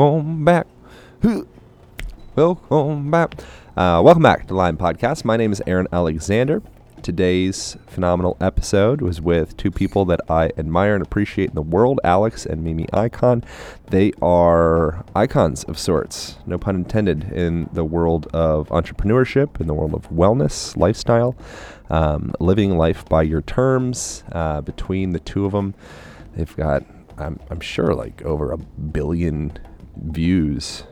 Welcome back. Welcome back. Uh, welcome back to Align Podcast. My name is Aaron Alexander. Today's phenomenal episode was with two people that I admire and appreciate in the world, Alex and Mimi Ikonn. They are icons of sorts, no pun intended, in the world of entrepreneurship, in the world of wellness, lifestyle, um, living life by your terms. Uh, between the two of them, they've got, I'm, I'm sure, like over a billion views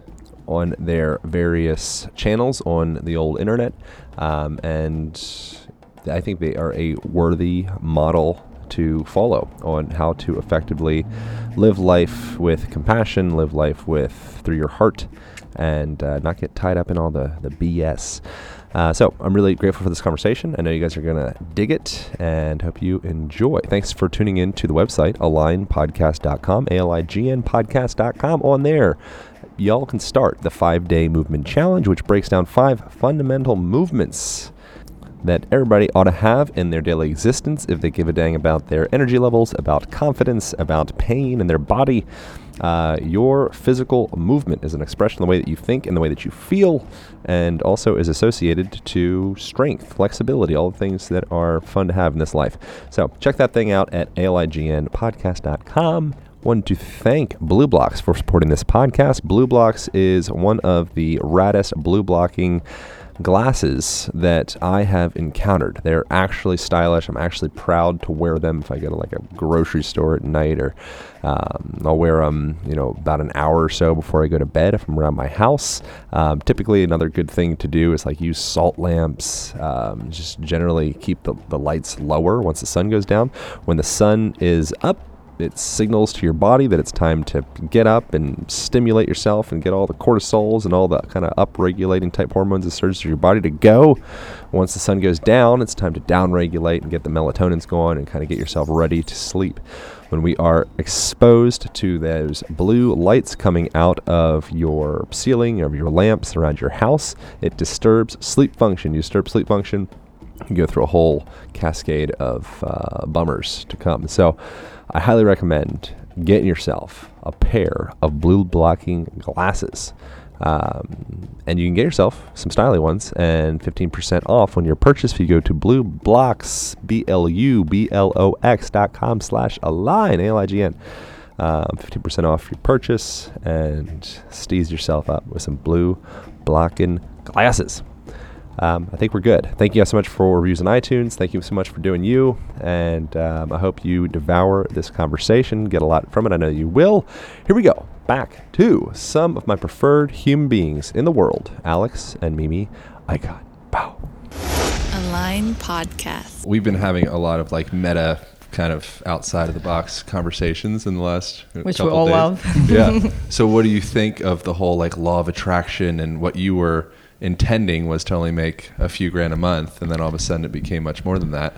on their various channels on the old internet. Um, and I think they are a worthy model to follow on how to effectively live life with compassion, live life with through your heart, and uh, not get tied up in all the, the BS. Uh, so I'm really grateful for this conversation. I know you guys are going to dig it and hope you enjoy. Thanks for tuning in to the website, alignpodcast.com, A-L-I-G-N podcast.com. On there, y'all can start the five-day movement challenge, which breaks down five fundamental movements that everybody ought to have in their daily existence if they give a dang about their energy levels, about confidence, about pain in their body. Uh, your physical movement is an expression of the way that you think and the way that you feel, and also is associated to strength, flexibility, all the things that are fun to have in this life. So check that thing out at alignpodcast.com. Want to thank BLUblox for supporting this podcast. BLUblox is one of the raddest blue blocking glasses that I have encountered. They're actually stylish. I'm actually proud to wear them if I go to like a grocery store at night, or um, I'll wear them, you know, about an hour or so before I go to bed if I'm around my house. Um, typically, another good thing to do is like use salt lamps. Um, just generally keep the, the lights lower once the sun goes down. When the sun is up, it signals to your body that it's time to get up and stimulate yourself and get all the cortisols and all the kind of up-regulating type hormones and surges to your body to go. Once the sun goes down, it's time to down-regulate and get the melatonins going and kind of get yourself ready to sleep. When we are exposed to those blue lights coming out of your ceiling, of your lamps around your house, it disturbs sleep function. You disturb sleep function, you go through a whole cascade of uh, bummers to come. So, I highly recommend getting yourself a pair of blue blocking glasses. Um, and you can get yourself some styling ones and 15% off when your purchase if you go to BLUblox b-l-u-b-l-o-x dot com slash align a-l-i-g-n um, 15% off your purchase and steeze yourself up with some blue blocking glasses um, I think we're good. Thank you guys so much for reviews on iTunes. Thank you so much for doing you. And um, I hope you devour this conversation, get a lot from it. I know you will. Here we go. Back to some of my preferred human beings in the world Alex and Mimi Ikonn. Bow. Align Podcast. We've been having a lot of like meta kind of outside of the box conversations in the last which we couple all days. love. yeah. So what do you think of the whole like law of attraction and what you were intending was to only make a few grand a month, and then all of a sudden it became much more than that.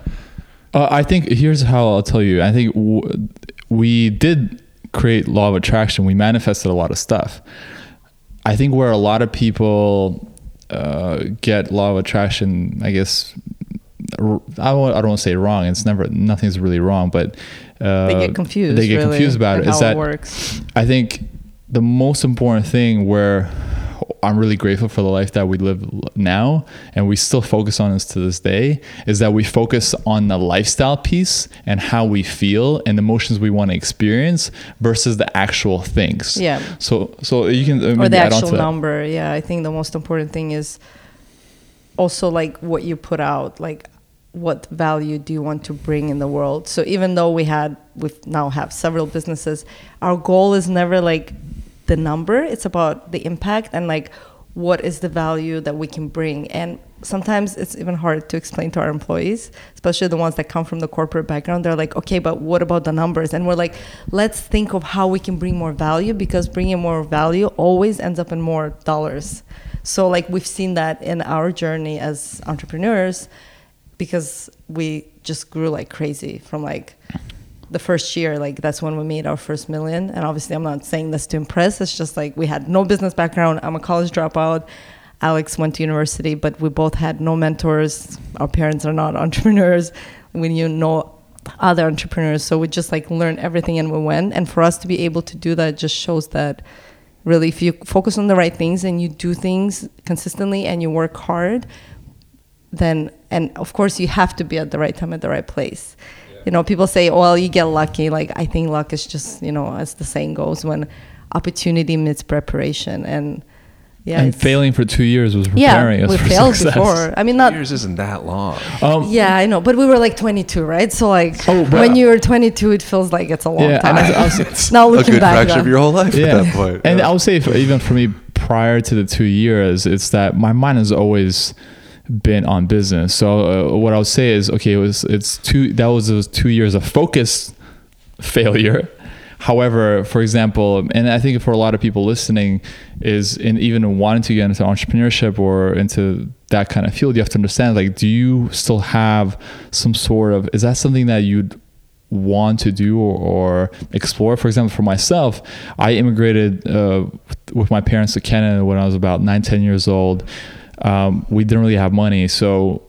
Uh, I think here's how I'll tell you. I think w- we did create law of attraction. We manifested a lot of stuff. I think where a lot of people uh, get law of attraction, I guess I don't, I don't want to say wrong. It's never nothing's really wrong, but uh, they get confused. They get really, confused about it. Is that it works? I think the most important thing where I'm really grateful for the life that we live now and we still focus on this to this day is that we focus on the lifestyle piece and how we feel and the emotions we want to experience versus the actual things. Yeah. So so you can uh, or the actual number. Yeah, I think the most important thing is also like what you put out like what value do you want to bring in the world so even though we had we now have several businesses our goal is never like the number it's about the impact and like what is the value that we can bring. And sometimes it's even hard to explain to our employees especially the ones that come from the corporate background. They're like okay but what about the numbers? And we're like let's think of how we can bring more value because bringing more value always ends up in more dollars. So like we've seen that in our journey as entrepreneurs because we just grew like crazy from like the first year, like that's when we made our first million. And obviously, I'm not saying this to impress. It's just like we had no business background. I'm a college dropout. Alex went to university, but we both had no mentors. Our parents are not entrepreneurs. We knew no other entrepreneurs. So we just like learned everything and we went. And for us to be able to do that just shows that really if you focus on the right things and you do things consistently and you work hard then and of course you have to be at the right time at the right place you know people say well you get lucky like i think luck is just you know as the saying goes when opportunity meets preparation and yeah and failing for two years was yeah preparing us we for failed success. before i mean not Years isn't that long. Um, yeah i know but we were like 22 right so like Oh, but- when you're 22 it feels like it's a long Yeah, time and I was- now a looking good back fraction of your whole life yeah. at that point. And Yeah. I would say, for, even for me, prior to the two years, it's that my mind is always been on business. So uh, what I would say is, okay, it was it's two. That was those two years of focused failure. However, for example, and I think for a lot of people listening, is in even wanting to get into entrepreneurship or into that kind of field, you have to understand like, do you still have some sort of is that something that you'd want to do or, or explore. For example, for myself, I immigrated uh, with my parents to Canada when I was about nine, 10 years old. Um, we didn't really have money. So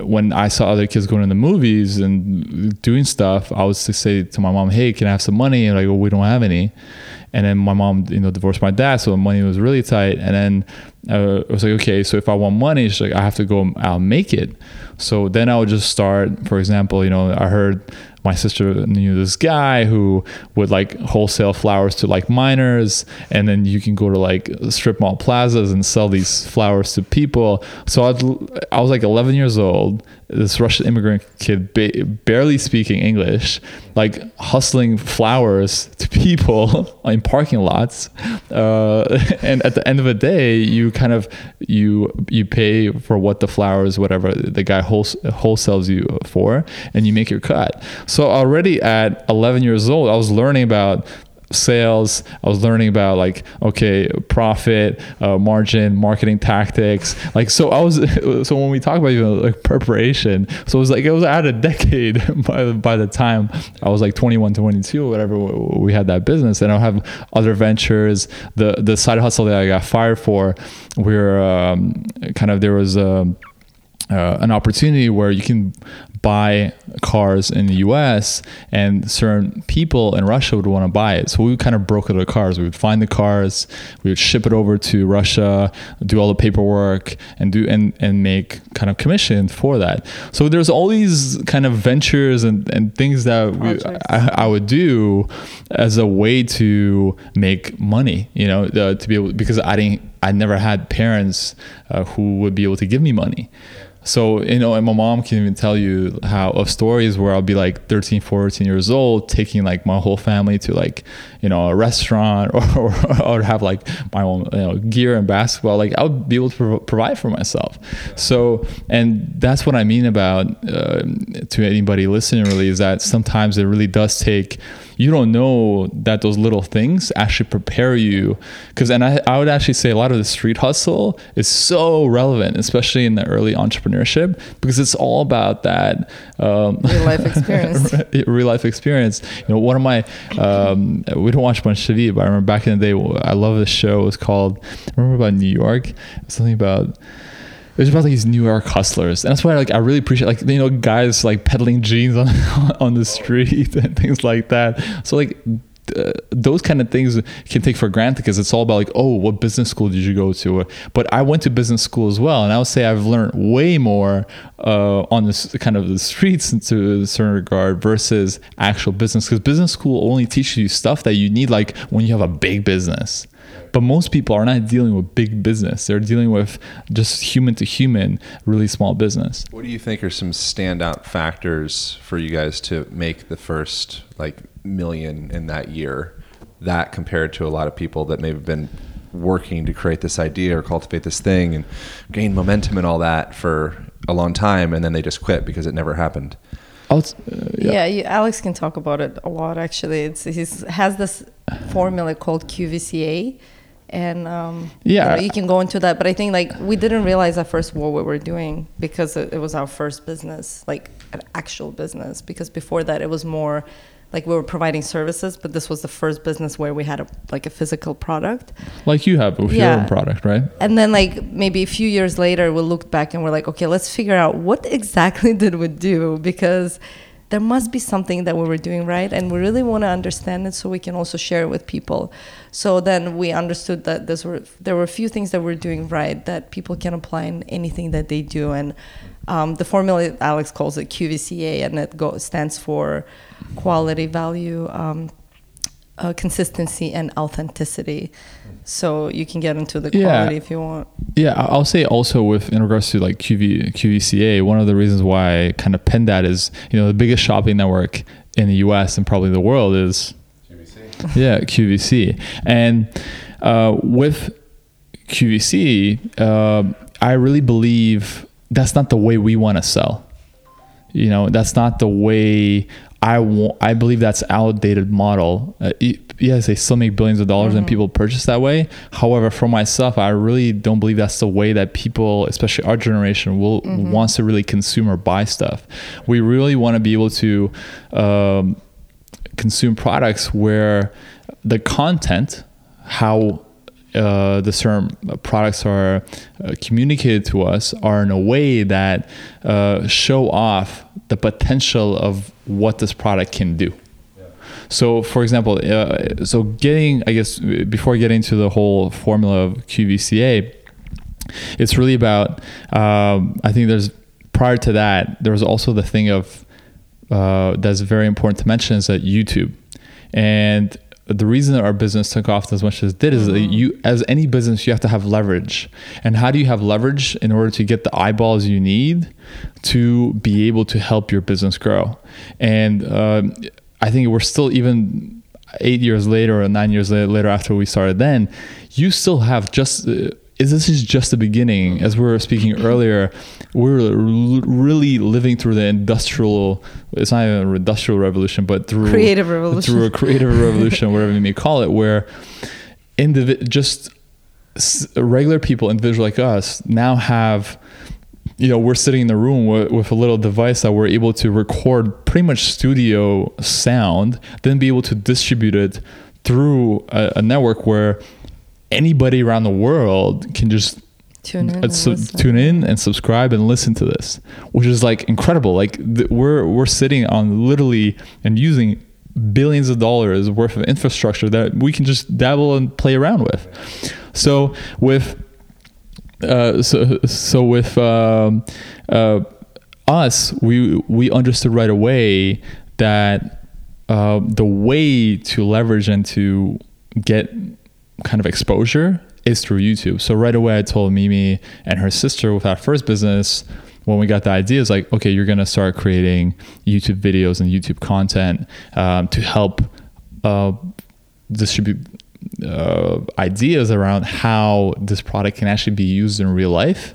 when I saw other kids going to the movies and doing stuff, I to say to my mom, "Hey, can I have some money?" And like, "Well, we don't have any." And then my mom, you know, divorced my dad, so the money was really tight. And then uh, I was like, "Okay, so if I want money, she's like, I have to go out and make it." So then I would just start. For example, you know, I heard my sister knew this guy who would like wholesale flowers to like minors and then you can go to like strip mall plazas and sell these flowers to people. So I'd, i was like 11 years old. This russian immigrant kid ba- barely speaking english like hustling flowers to people in parking lots uh, and at the end of the day you kind of you you pay for what the flowers whatever the guy wholes- wholesales you for and you make your cut. So already at 11 years old i was learning about sales. I was learning about like okay profit uh, margin marketing tactics. Like so i was so when we talk about know, like preparation so it was like it was out a decade by, the- by the time i was like 21 22 whatever we had that business. And i'll have other ventures. The the side hustle that i got fired for where um, kind of there was a uh, an opportunity where you can buy cars in the US and certain people in Russia would want to buy it. So we would kind of broker the cars. We would find the cars, we would ship it over to Russia, do all the paperwork and do and, and make kind of commission for that. So there's all these kind of ventures and, and things that we, I, I would do as a way to make money, you know, uh, to be able because I didn't I never had parents uh, who would be able to give me money. So, you know, and my mom can even tell you how of stories where I'll be like 13, 14 years old, taking like my whole family to like, you know, a restaurant or, or, or have like my own, you know, gear and basketball. Like I would be able to pro- provide for myself. So, and that's what I mean about uh, to anybody listening really is that sometimes it really does take, you don't know that those little things actually prepare you. Because and I, I would actually say a lot of the street hustle is so relevant especially in the early entrepreneurship because it's all about that um, Real life experience. real life experience. You know one of my um, we don't watch much TV but I remember back in the day I love this show. It was called remember about New York something about it was about like these New York hustlers, and that's why like I really appreciate like you know guys like peddling jeans on on the street and things like that. So like uh, those kind of things can take for granted because it's all about like oh what business school did you go to? But i went to business school as well and i would say i've learned way more uh, on this kind of the streets to a certain regard versus actual business. Because business school only teaches you stuff that you need like when you have a big business but most people are not dealing with big business they're dealing with just human to human really small business What do you think are some standout factors for you guys to make the first like million in that year? That compared to a lot of people that may have been working to create this idea or cultivate this thing and gain momentum and all that for a long time, and then they just quit because it never happened. I'll, uh, Yeah, you, Alex can talk about it a lot. Actually, it's he's has this formula called QVCA, and um, Yeah. you, know, you can go into that. But I think like we didn't realize at first what we were doing because it, it was our first business, like an actual business. Because before that, it was more like we were providing services, but this was the first business where we had a like a physical product. like you have with your own product right And then like maybe a few years later, we looked back and we're like, okay, let's figure out what exactly did we do because there must be something that we were doing right, and we really want to understand it so we can also share it with people. So then we understood that there's were there were a few things that we're doing right that people can apply in anything that they do, and um, the formula Alex calls it QVCA, and it go, stands for quality, value, um, uh, consistency, and authenticity. So you can get into the Yeah. quality if you want. Yeah, I- I'll say also with in regards to like QV QVCA, one of the reasons why I kind of pinned that is you know the biggest shopping network in the U.S. and probably the world is qvc yeah QVC, and uh, with QVC, uh, I really believe that's not the way we want to sell. You know, that's not the way I want. I believe that's outdated model. Uh, yes, they still make billions of dollars and people purchase that way. However, for myself, I really don't believe that's the way that people, especially our generation, will wants to really consume or buy stuff. We really want to be able to um, consume products where the content, how uh, the certain products are uh, communicated to us, are in a way that uh, show off the potential of what this product can do. So, for example, uh, so getting, I guess, before getting to the whole formula of QVCA, it's really about. Um, I think there's prior to that, there was also the thing of uh, that's very important to mention is that YouTube, and the reason that our business took off as much as it did is that you, as any business, you have to have leverage. And how do you have leverage in order to get the eyeballs you need to be able to help your business grow? And um, I think we're still even eight years later or nine years later, later after we started then, you still have just. Uh, is this is just the beginning as we were speaking earlier we're really living through the industrial it's not even an industrial revolution but through Creative revolution. through a creative revolution whatever you may call it where indivi- just s- regular people individuals like us now have you know we're sitting in the room with, with a little device that we're able to record pretty much studio sound then be able to distribute it through a, a network where anybody around the world can just Tune in. and su- tune in and subscribe and listen to this, which is like incredible. Like th- we're we're sitting on literally and using billions of dollars worth of infrastructure that we can just dabble and play around with. So with uh, so so with um, uh, us, we we understood right away that uh, the way to leverage and to get kind of exposure is through YouTube. So right away, I told Mimi and her sister with our first business when we got the idea is like, okay, you're gonna start creating YouTube videos and YouTube content um, to help uh, distribute uh, ideas around how this product can actually be used in real life.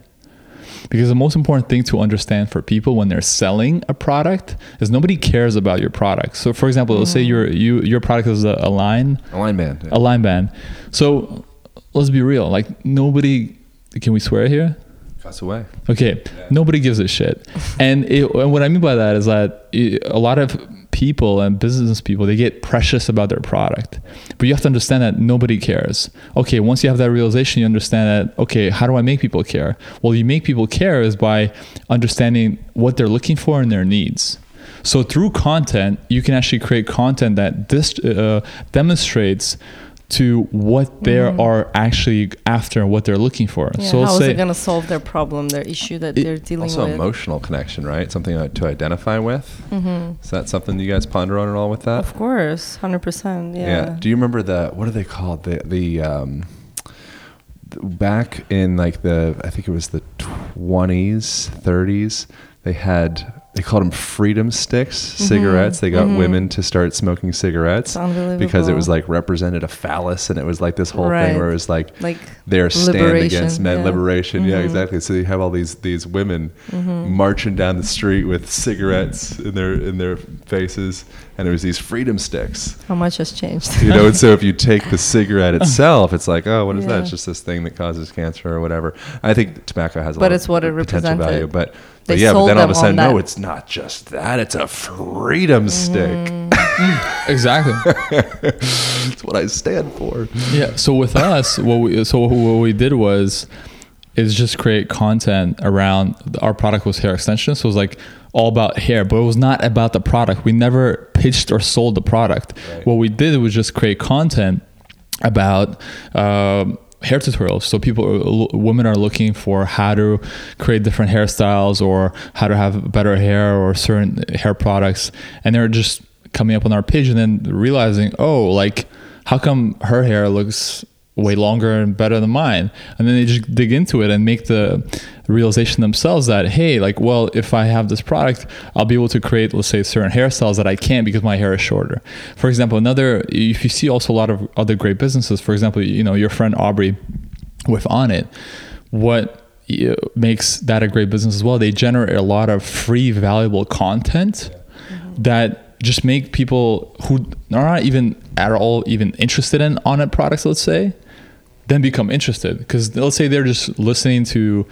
Because the most important thing to understand for people when they're selling a product is nobody cares about your product. So, for example, let's say mm. your you your product is a, a line Align band. Align band. So let's be real. Like nobody can we swear here? Cuts away. Okay, nobody gives a shit. And, it, and what I mean by that is that it, a lot of people and business people they get precious about their product, but you have to understand that nobody cares. Okay, once you have that realization, you understand that okay, how do I make people care? Well, you make people care is by understanding what they're looking for and their needs. So through content, you can actually create content that this uh, demonstrates to what they are actually after and what they're looking for. Yeah, so let's how is say it going to solve their problem, their issue that It- they're dealing Also, with? Also, emotional connection, right? Something uh, to identify with. Mm-hmm. Is that something you guys ponder on at all with that? Of course, hundred percent. Yeah. Yeah. Do you remember the what are they called? The the um, back in like the I think it was the twenties, thirties. They had they called them freedom sticks, cigarettes. They got women to start smoking cigarettes Mm-hmm. Because it was like represented a phallus, and it was like this whole Right. thing where it was like Like their stand against men yeah. liberation. Yeah, Mhm. exactly. So you have all these these women Mm-hmm. marching down the street with cigarettes in their in their faces, and it was these freedom sticks how much has changed? you know and so if you take the cigarette itself it's like oh what is that it's just this thing that causes cancer or whatever i think tobacco has a But lot it's what of it potential value but They but yeah but sold then all of a them sudden no it's not just that it's a freedom stick Mm. exactly. it's what i stand for yeah. So with us, what we so what we did was is just create content around our product was hair extensions. So it was like all about hair, but it was not about the product. We never pitched or sold the product. Right. What we did was just create content about um, hair tutorials. So people, women are looking for how to create different hairstyles or how to have better hair or certain hair products, and they're just coming up on our page and then realizing, oh, like how come her hair looks way longer and better than mine. And then they just dig into it and make the realization themselves that hey like well if i have this product i'll be able to create let's say certain hairstyles that i can't because my hair is shorter. For example another if you see also a lot of other great businesses for example you know your friend aubrey with Onnit what makes that a great business as well they generate a lot of free valuable content that just make people who are not even at all even interested in Onnit products let's say then become interested because let's say they're just listening to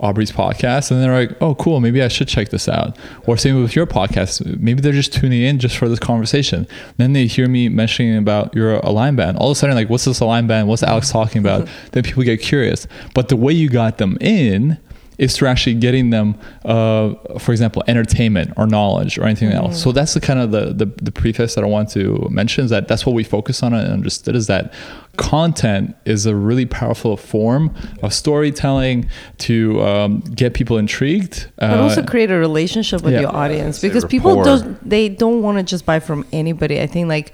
Aubrey's podcast and they're like, oh, cool, maybe I should check this out. Or same with your podcast, maybe they're just tuning in just for this conversation. Then they hear me mentioning about your Align band. All of a sudden, like, what's this Align band? What's Alex talking about? then people get curious. But the way you got them in is through actually getting them, uh, for example, entertainment or knowledge or anything else. So that's the kind of the, the the preface that I want to mention is that that's what we focus on and understood is that content is a really powerful form of storytelling to um, get people intrigued. but uh, also create a relationship with yeah. your audience say because people don't they don't want to just buy from anybody i think like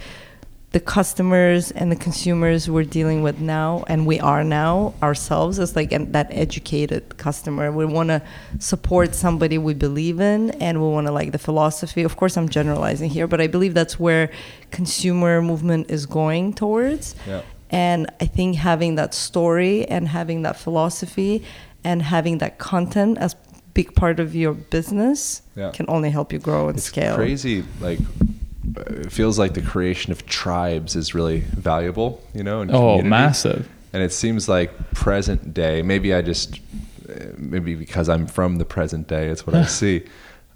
the customers and the consumers we're dealing with now and we are now ourselves as like an, that educated customer we want to support somebody we believe in and we want to like the philosophy of course i'm generalizing here but i believe that's where consumer movement is going towards Yeah. and I think having that story and having that philosophy and having that content as big part of your business Yeah. can only help you grow and it's scale. crazy like it feels like the creation of tribes is really valuable you know in oh, community. massive. and it seems like present day maybe i just maybe because i'm from the present day it's what i see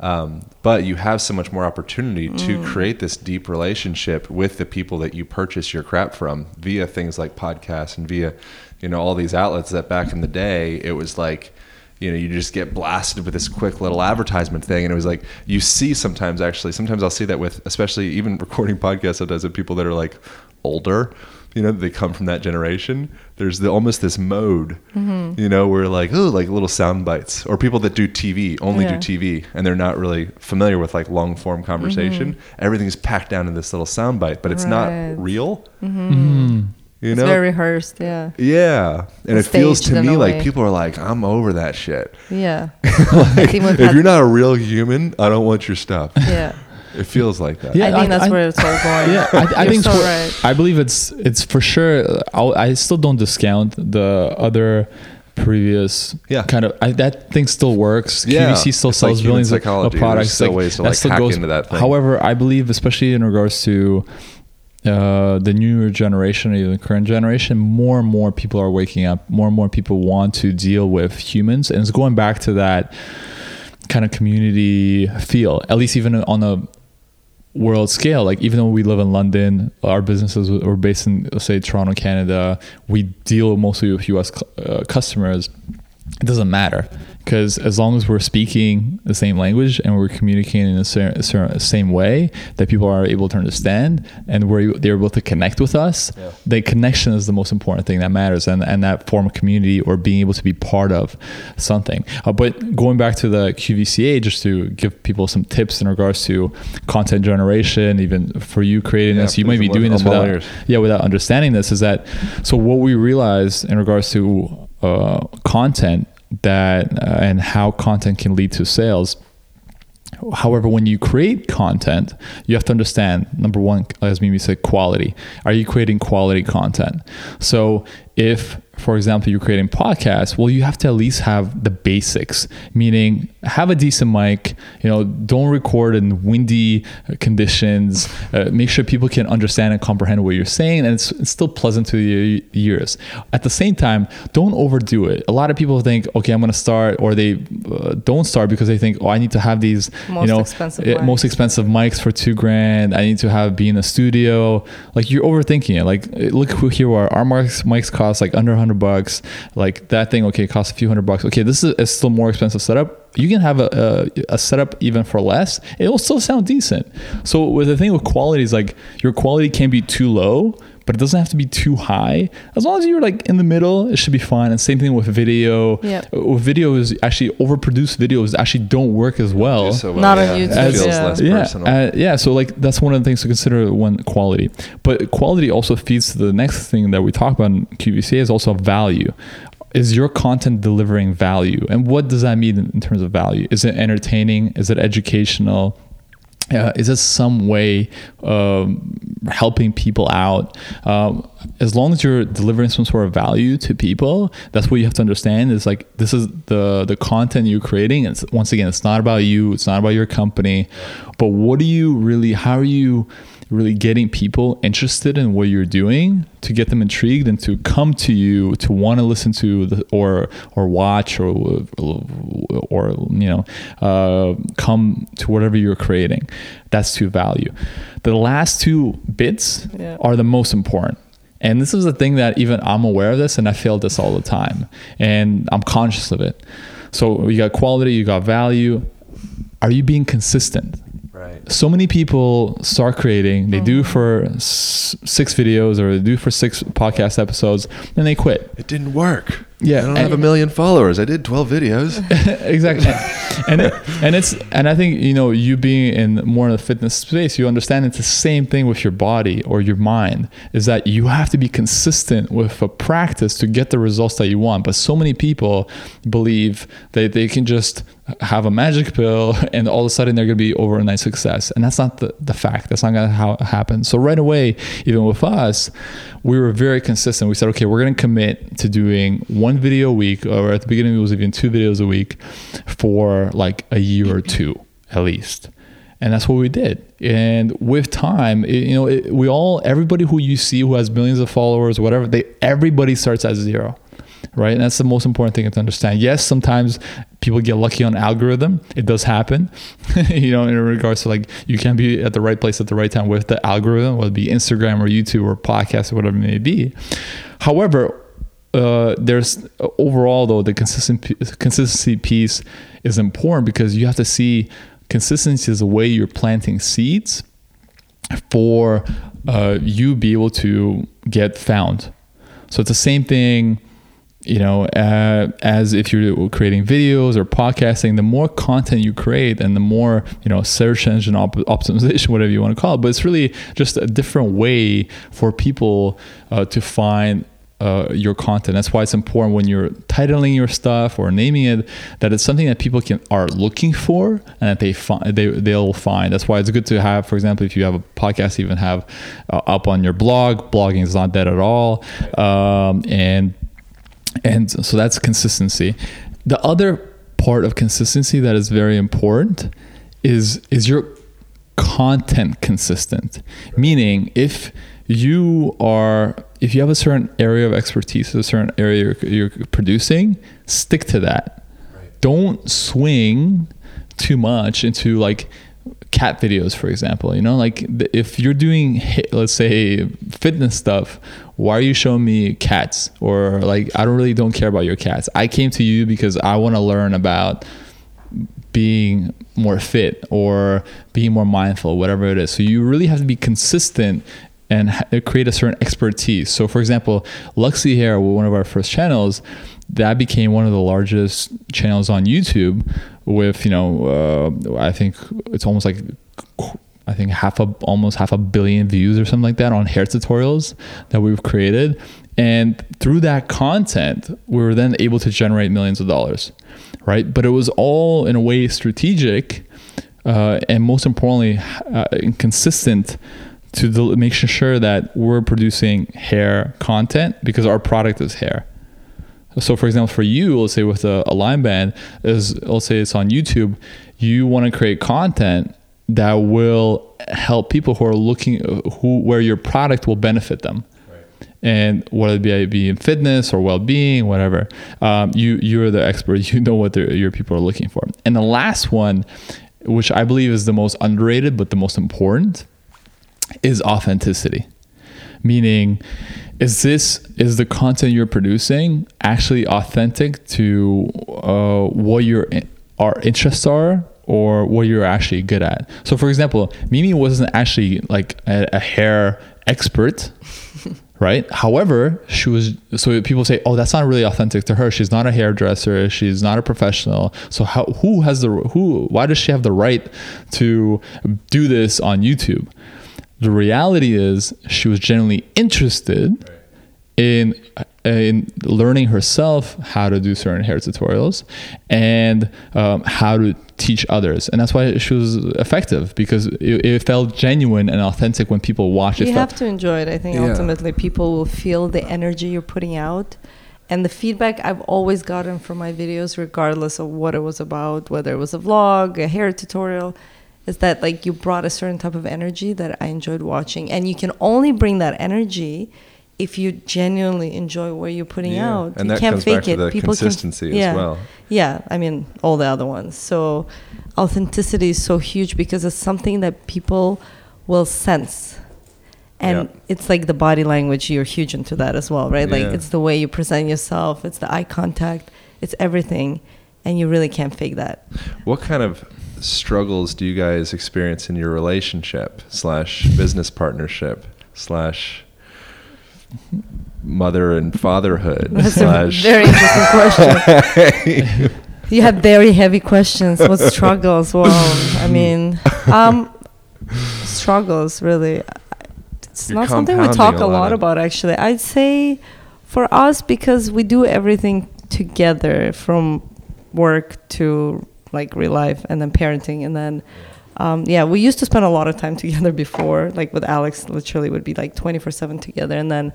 um, but you have so much more opportunity to create this deep relationship with the people that you purchase your crap from via things like podcasts and via you know all these outlets that back in the day it was like you know you just get blasted with this quick little advertisement thing. And it was like you see sometimes actually sometimes i'll see that with especially even recording podcasts sometimes with people that are like older you know they come from that generation. There's the, almost this mode mm-hmm. you know where like oh like little sound bites or people that do tv only Yeah. do tv and they're not really familiar with like long form conversation. Mm-hmm. Everything's packed down in this little sound bite but it's Right. not real Mm. You it's know very rehearsed, yeah. yeah and it feels to me like way. people are like i'm over that shit Yeah. like, if you're not a real human, I don't want your stuff. Yeah. It feels like that. Yeah, I think I- that's I- where it's all going. yeah, I, I think so right. I believe it's it's for sure. I'll, I still don't discount the other previous Yeah. kind of I, that thing still works. Yeah, QVC still it's sells human billions of- of psychology. There's products. still ways to, like, still hack into that thing. However, I believe, especially in regards to uh, the newer generation or the current generation, more and more people are waking up. More and more people want to deal with humans, and it's going back to that kind of community feel. At least even on a world scale like even though we live in london our businesses are based in say toronto canada we deal mostly with us uh, customers it doesn't matter because as long as we're speaking the same language and we're communicating in the same, same way that people are able to understand and we're, they're able to connect with us Yeah. the connection is the most important thing that matters and, and that form of community or being able to be part of something uh, but going back to the qvca just to give people some tips in regards to content generation even for you creating Yeah, this you might be doing this without yeah without understanding this is that so what we realize in regards to uh, content that uh, and how content can lead to sales However, when you create content, you have to understand number one, as Mimi said, quality. Are you creating quality content? So, if, for example, you're creating podcasts, well, you have to at least have the basics, meaning have a decent mic. You know, don't record in windy conditions. Uh, make sure people can understand and comprehend what you're saying, and it's, it's still pleasant to your ears. At the same time, don't overdo it. A lot of people think, okay, I'm going to start, or they uh, don't start because they think, oh, I need to have these Most you know, expensive eh, most expensive mics for two grand. I need to have be in a studio. Like you're overthinking it. Like eh, look who here are. Our mics mics cost like under 100 bucks like that thing okay costs a few hundred bucks. Okay this is a still more expensive setup. You can have a, a, a setup even for less. It will still sound decent. So with the thing with quality is like your quality can't be too low but it doesn't have to be too high. As long as you're like in the middle, it should be fine. And same thing with video. Yeah. With video is actually overproduced videos actually don't work as well. Do so well, Not on yeah. YouTube, It feels yeah. less yeah, personal. uh, yeah. So like that's one of the things to consider when quality. But quality also feeds to the next thing that we talk about in QVC is also value. Is your content delivering value? And what does that mean in, in terms of value? Is it entertaining? Is it educational? Uh, is it some way um, helping people out? Um, as long as you're delivering some sort of value to people, that's what you have to understand. Is like this is the the content you're creating. It's once again, it's not about you. It's not about your company. But what do you really? How are you? Really getting people interested in what you're doing to get them intrigued and to come to you to want to listen to the, or or watch or or you know uh, come to whatever you're creating. That's to value. The last two bits Yeah. are the most important. And this is the thing that even i'm aware of this and i fail this all the time. And i'm conscious of it. So you got quality you got value. Are you being consistent right. so many people start creating they do mm-hmm. for s- six videos or they do for six podcast episodes and they quit It didn't work. Yeah, I don't and- have a million followers. I did 12 videos. exactly. And it, and it's and i think you know you being in more in the fitness space you understand it's the same thing with your body or your mind is that you have to be consistent with a practice to get the results that you want. But so many people believe that they can just have a magic pill and all of a sudden they're going to be overnight success. And that's not the, the fact. That's not going to how it happens so right away even with us we were very consistent. We said okay we're going to commit to doing one video a week or at the beginning it was even two videos a week for like a year or two at least. And that's what we did. And with time it, you know it, we all everybody who you see who has millions of followers whatever they everybody starts at zero right? And that's the most important thing to understand. Yes sometimes people get lucky on algorithm. It does happen you know in regards to like you can be at the right place at the right time with the algorithm whether it be instagram or youtube or podcast or whatever it may be. However uh, there's overall though the consistent consistency piece is important because you have to see consistency as a way you're planting seeds for uh, you be able to get found. So it's the same thing, you know, uh, as if you're creating videos or podcasting. The more content you create, and the more you know, search engine op- optimization, whatever you want to call it. But it's really just a different way for people uh, to find uh, your content. That's why it's important when you're titling your stuff or naming it that it's something that people can are looking for and that they find they they'll find. That's why it's good to have, for example, if you have a podcast, even have uh, up on your blog. Blogging is not dead at all, um, and and so that's consistency. The other part of consistency that is very important is is your content consistent meaning if you are if you have a certain area of expertise a certain area you're, you're producing stick to that. Don't swing too much into like cat videos for example you know? Like if you're doing let's say fitness stuff why are you showing me cats? Or like i don't really don't care about your cats. I came to you because i want to learn about being more fit or being more mindful, whatever it is. So you really have to be consistent and create a certain expertise. So, for example, Luxy Hair, one of our first channels, that became one of the largest channels on YouTube. With you know, uh, I think it's almost like I think half a almost half a billion views or something like that on hair tutorials that we've created. And through that content, we were then able to generate millions of dollars, right? But it was all in a way strategic, uh, and most importantly, uh, consistent to the, making sure that we're producing hair content because our product is hair. So, for example, for you, let's say with a, Align band, is let's say it's on YouTube, you want to create content that will help people who are looking who where your product will benefit them. And whether it be, be in fitness or well-being whatever um, you you're the expert you know what your people are looking for. And the last one which i believe is the most underrated but the most important is authenticity. Meaning is this is the content you're producing actually authentic to uh, what your our interests are or what you're actually good at? So for example mimi wasn't actually like a, a hair expert right? However she was so people say oh that's not really authentic to her. She's not a hairdresser. She's not a professional. So how who has the who why does she have the right to do this on youtube the reality is she was genuinely interested in in learning herself how to do certain hair tutorials and um, how to teach others. And that's why she was effective because it, it felt genuine and authentic when people watch it. You felt- have to enjoy it i think Yeah. ultimately. People will feel the energy you're putting out. And the feedback i've always gotten from my videos regardless of what it was about whether it was a vlog a hair tutorial is that like you brought a certain type of energy that i enjoyed watching and you can only bring that energy if you genuinely enjoy what you're putting Yeah. out And you that can't comes fake back to it the people consistency can, as well. yeah i mean all the other ones so authenticity is so huge because it's something that people will sense and Yeah. it's like the body language you're huge into that as well right like Yeah. it's the way you present yourself it's the eye contact it's everything and you really can't fake that What kind of struggles do you guys experience in your relationship slash business partnership slash mother and fatherhood that's slash a very interesting question. You have very heavy questions. What struggles? Well i mean um struggles really. It's You're not something we talk a lot about actually. I'd say for us because we do everything together from work to like real life and then parenting and then um, yeah we used to spend a lot of time together before like with alex literally would be like 24 7 together. And then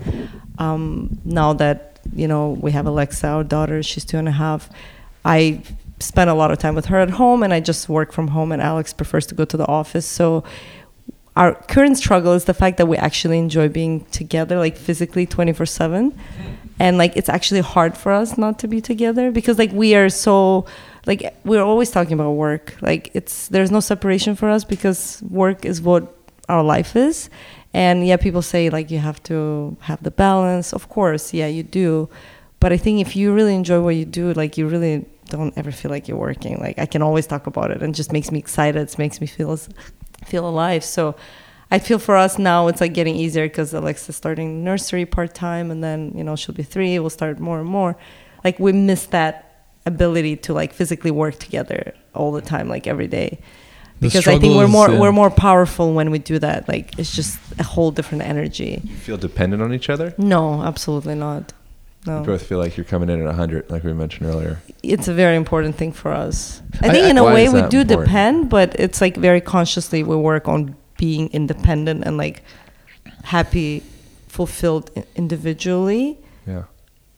um, now that you know we have alexa our daughter she's two and a half i spend a lot of time with her at home and i just work from home and alex prefers to go to the office. So our current struggle is the fact that we actually enjoy being together like physically 24 7 and like it's actually hard for us not to be together because like we are so like we're always talking about work. Like it's there's no separation for us because work is what our life is. And yeah people say like you have to have the balance. Of course yeah you do. But i think if you really enjoy what you do like you really don't ever feel like you're working. Like i can always talk about it and just makes me excited it makes me feel feel alive. So I feel for us now it's like getting easier because Alexa's starting nursery part time, and then you know she'll be three. We'll start more and more. Like we miss that ability to like physically work together all the time, like every day. The Because I think we're more uh, we're more powerful when we do that. Like it's just a whole different energy. you feel dependent on each other No, absolutely not. No. you both feel like you're coming in at 100 like we mentioned earlier it's a very important thing for us. I I- think I- in a way we do important? depend, but it's like very consciously we work on being independent and like happy, fulfilled individually, yeah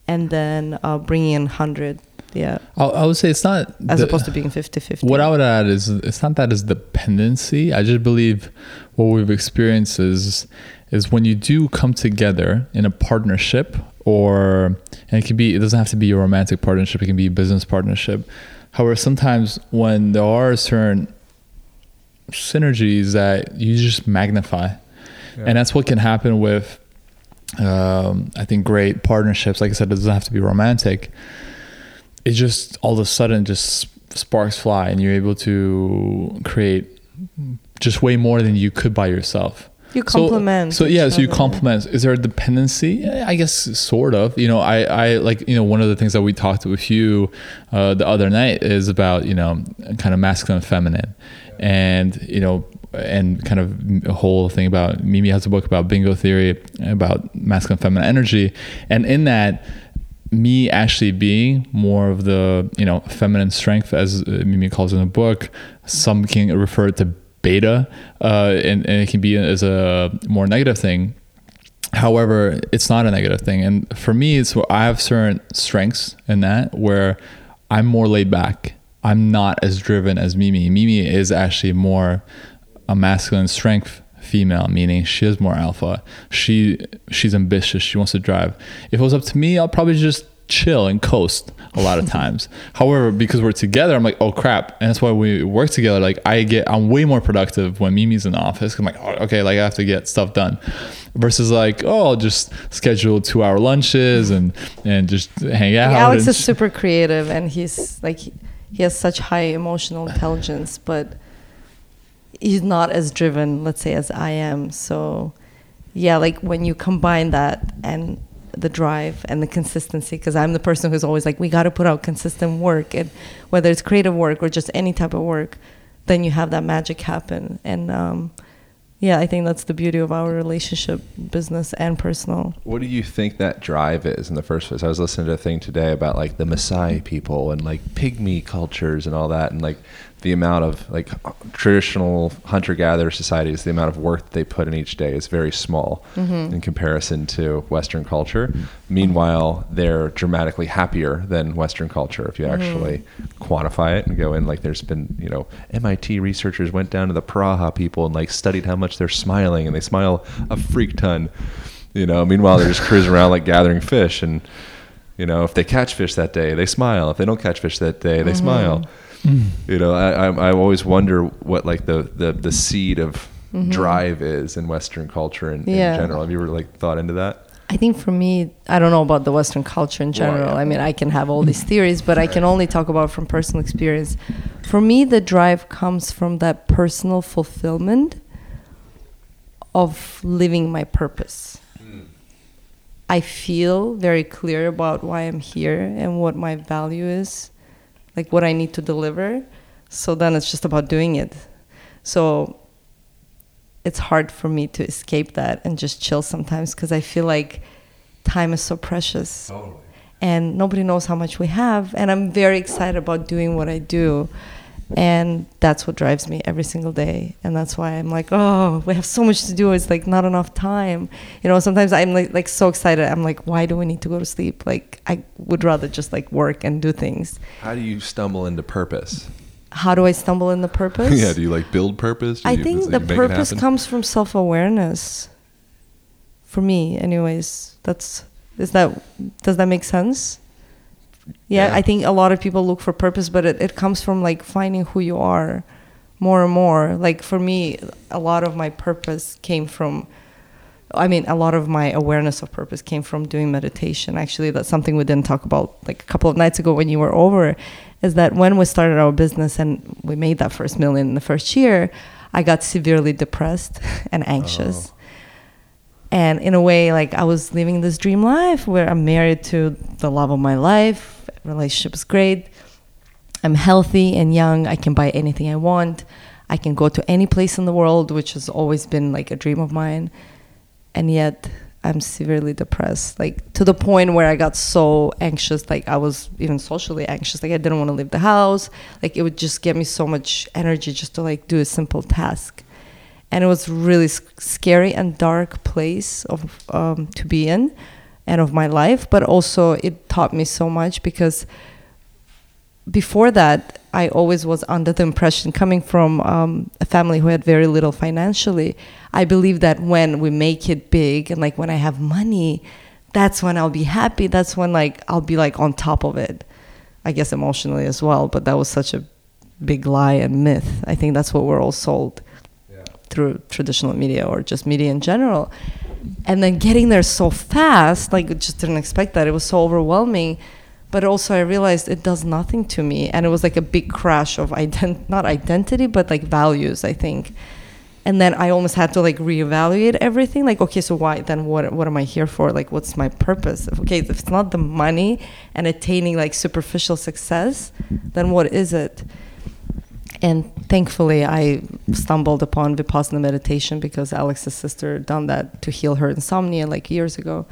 and then uh, bringing in 100, yeah, I, I would say it's not as the- opposed to being 50 50. What I would add is it's not that it's dependency. I just believe what we've experienced is is when you do come together in a partnership or and it can be it doesn't have to be a romantic partnership, it can be a business partnership. However, sometimes when there are certain synergies that you just magnify. And that's what can happen with um, I think great partnerships. Like I said, it doesn't have to be romantic it just all of a sudden just sparks fly and you're able to create just way more than you could by yourself. You So- complement so, yeah so you complement. Is there a dependency? I guess sort of. You know i i like you know one of the things that we talked with you uh, the other night is about you know kind of masculine and feminine. And you know and kind of a whole thing about mimi has a book about bingo theory about masculine and feminine energy. And in that me actually being more of the you know feminine strength as uh, Mimi calls in the book some can refer to beta uh, and, and it can be as a more negative thing. However it's not a negative thing. And for me it's where i have certain strengths in that where i'm more laid back. I'm not as driven as mimi. Mimi is actually more a masculine strength female meaning she is more alpha she she's ambitious she wants to drive if it was up to me i'll probably just chill and coast a lot of times. However, because we're together, I'm like, oh crap, and that's why we work together. Like I get, I'm way more productive when Mimi's in the office. I'm like, oh, okay, like I have to get stuff done. Versus like, oh, I'll just schedule two hour lunches and and just hang out. Alex is super creative and he's like he has such high emotional intelligence, but he's not as driven, let's say, as I am. So yeah, like when you combine that and the drive and the consistency, because I'm the person who's always like, we got to put out consistent work, and whether it's creative work or just any type of work, then you have that magic happen. And um, yeah, I think that's the beauty of our relationship, business and personal. What do you think that drive is in the first place? I was listening to a thing today about like the Maasai people and like pygmy cultures and all that, and like the amount of like traditional hunter gatherer societies, the amount of work that they put in each day is very small mm-hmm. in comparison to Western culture. Meanwhile, they're dramatically happier than Western culture if you mm-hmm. actually quantify it and go in. Like, there's been, you know, MIT researchers went down to the Pirahã people and like studied how much they're smiling, and they smile a freak ton. You know, meanwhile, they're just cruising around like gathering fish and you know, if they catch fish that day, they smile. If they don't catch fish that day, they mm-hmm. smile. Mm. You know, I, I I always wonder what like the the, the seed of mm-hmm. drive is in Western culture in, Yeah. in general. Have you ever like thought into that? I think for me, I don't know about the Western culture in general. yeah. I mean, I can have all these theories, but I can only talk about from personal experience. For me, the drive comes from that personal fulfillment of living my purpose. Hmm. I feel very clear about why I'm here and what my value is, like what I need to deliver. So then it's just about doing it. So it's hard for me to escape that and just chill sometimes because I feel like time is so precious. And nobody knows how much we have. And I'm very excited about doing what I do. And that's what drives me every single day. And that's why I'm like, oh, we have so much to do. It's like not enough time. You know, sometimes I'm like, like so excited. I'm like, why do we need to go to sleep? Like, I would rather just like work and do things. How do you stumble into purpose? How do I stumble into purpose? yeah, do you like build purpose? Do I you- think you the purpose comes from self awareness. For me, anyways, that's is that does that make sense? Yeah, Yeah. I think a lot of people look for purpose, but it, it comes from like finding who you are more and more. Like for me, a lot of my purpose came from I mean, a lot of my awareness of purpose came from doing meditation. Actually, that's something we didn't talk about like a couple of nights ago when you were over. Is that when we started our business and we made that first million in the first year, I got severely depressed and anxious. Oh. And in a way, like I was living this dream life where I'm married to the love of my life, relationship is great, I'm healthy and young. I can buy anything I want. I can go to any place in the world, which has always been like a dream of mine. And yet, I'm severely depressed, like to the point where I got so anxious, like I was even socially anxious. Like I didn't want to leave the house. Like it would just give me so much energy just to like do a simple task. And it was really scary and dark place of um, to be in, and of my life. But also, it taught me so much because before that, I always was under the impression, coming from um, a family who had very little financially, I believe that when we make it big and like when I have money, that's when I'll be happy. That's when like I'll be like on top of it. I guess emotionally as well, but that was such a big lie and myth. I think that's what we're all sold through traditional media or just media in general. And then getting there so fast, like I just didn't expect that. It was so overwhelming. But also I realized it does nothing to me. And it was like a big crash of ident not identity, but like values, I think. And then I almost had to like reevaluate everything. Like, okay, so why then what what am I here for? Like what's my purpose? Okay, if it's not the money and attaining like superficial success, then what is it? And thankfully, I stumbled upon Vipassana meditation because Alex's sister done that to heal her insomnia like years ago,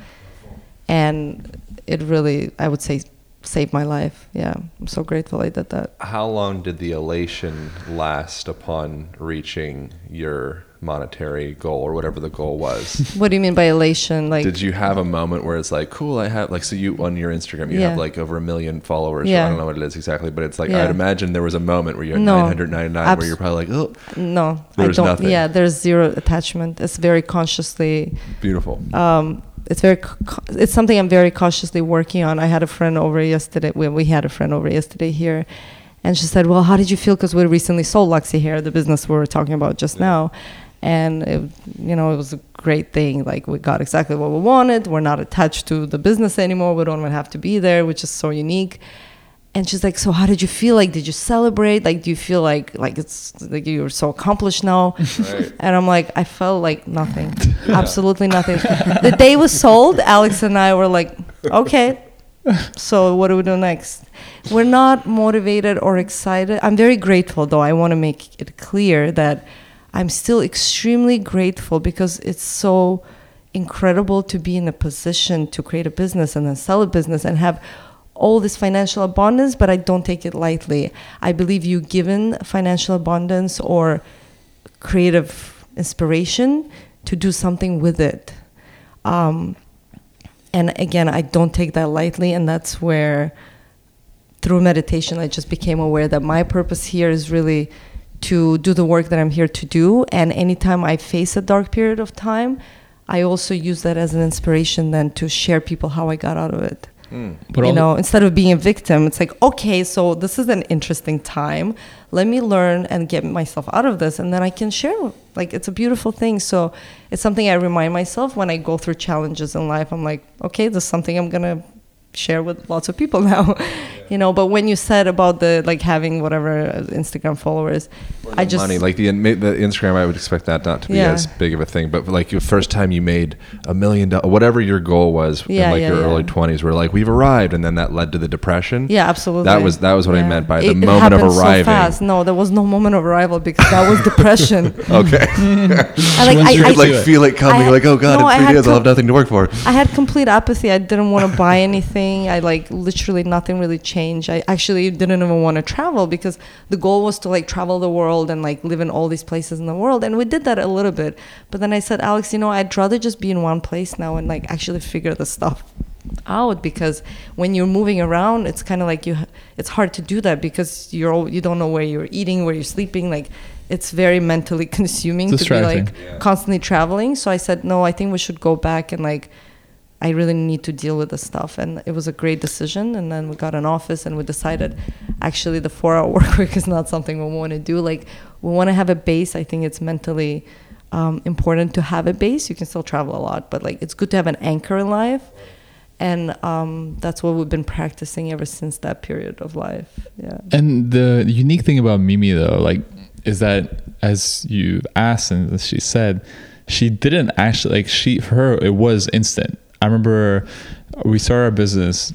and it really, I would say, saved my life. Yeah, I'm so grateful I did that. How long did the elation last upon reaching your monetary goal or whatever the goal was? What do you mean by elation? Like, Did you have a moment where it's like, cool, I have like so you on your Instagram you Yeah. have like over a million followers. Yeah. I don't know what it is exactly, but it's like Yeah. I'd imagine there was a moment where you had No. 999 Abs- where you're probably like, oh, no, There's I don't. nothing. Yeah, there's zero attachment. It's very consciously beautiful. um, it's very it's something I'm very cautiously working on. I had a friend over yesterday. We, we had a friend over yesterday here, and she said, "Well, how did you feel? Because we recently sold Luxy Hair, the business we were talking about just now." And it, you know, it was a great thing. Like we got exactly what we wanted. We're not attached to the business anymore. We don't even have to be there, which is so unique. And she's like so how did you feel? Like did you celebrate? Like do you feel like like it's like you're so accomplished now? Right. and i'm like i felt like nothing. Absolutely nothing. The day was sold. Alex and i were like okay. So what do we do next? We're not motivated or excited. I'm very grateful though. I want to make it clear that i'm still extremely grateful because it's so incredible to be in a position to create a business and then sell a business and have all this financial abundance, but I don't take it lightly. I believe you given financial abundance or creative inspiration to do something with it. Um, and again, I don't take that lightly, and that's where through meditation, I just became aware that my purpose here is really to do the work that I'm here to do. And anytime I face a dark period of time, I also use that as an inspiration then to share people how I got out of it. Hmm. But you all- know instead of being a victim it's like okay so this is an interesting time. Let me learn and get myself out of this and then i can share like it's a beautiful thing. So it's something i remind myself when i go through challenges in life. I'm like okay this is something i'm gonna share with lots of people now you know but when you said about the like having whatever uh, instagram followers i just money like the the Instagram. I would expect that not to be Yeah. as big of a thing, but like your first time you made a million dollars, whatever your goal was Yeah, in like yeah, your yeah. early twenties, where like we've arrived, and then that led to the depression. yeah absolutely That was that was what I meant by It- the it moment of happened so fast. no there was no moment of arrival because that was depression Okay, And, like, went I, you I, could like it. feel it coming. I had- like oh god, no, in three had days I'll have nothing to work for. I had complete apathy. I didn't want to buy anything. I like literally nothing really changed. I actually didn't even want to travel because the goal was to like travel the world and like live in all these places in the world. And we did that a little bit. But then I said, Alex, you know, I'd rather just be in one place now and like actually figure this stuff out because when you're moving around it's kind of like you it's hard to do that because you're all, you don't know where you're eating where you're sleeping like it's very mentally consuming to be like distracting. constantly traveling so i said no i think we should go back and like i really need to deal with this stuff. And it was a great decision. And then we got an office and we decided actually the four hour work week is not something we want to do. Like we want to have a base. I think it's mentally um, important to have a base. You can still travel a lot but like it's good to have an anchor in life. And um, that's what we've been practicing ever since that period of life. Yeah. And the unique thing about Mimi though, like, is that as you asked and as she said, she didn't actually like she for her it was instant. I remember we started our business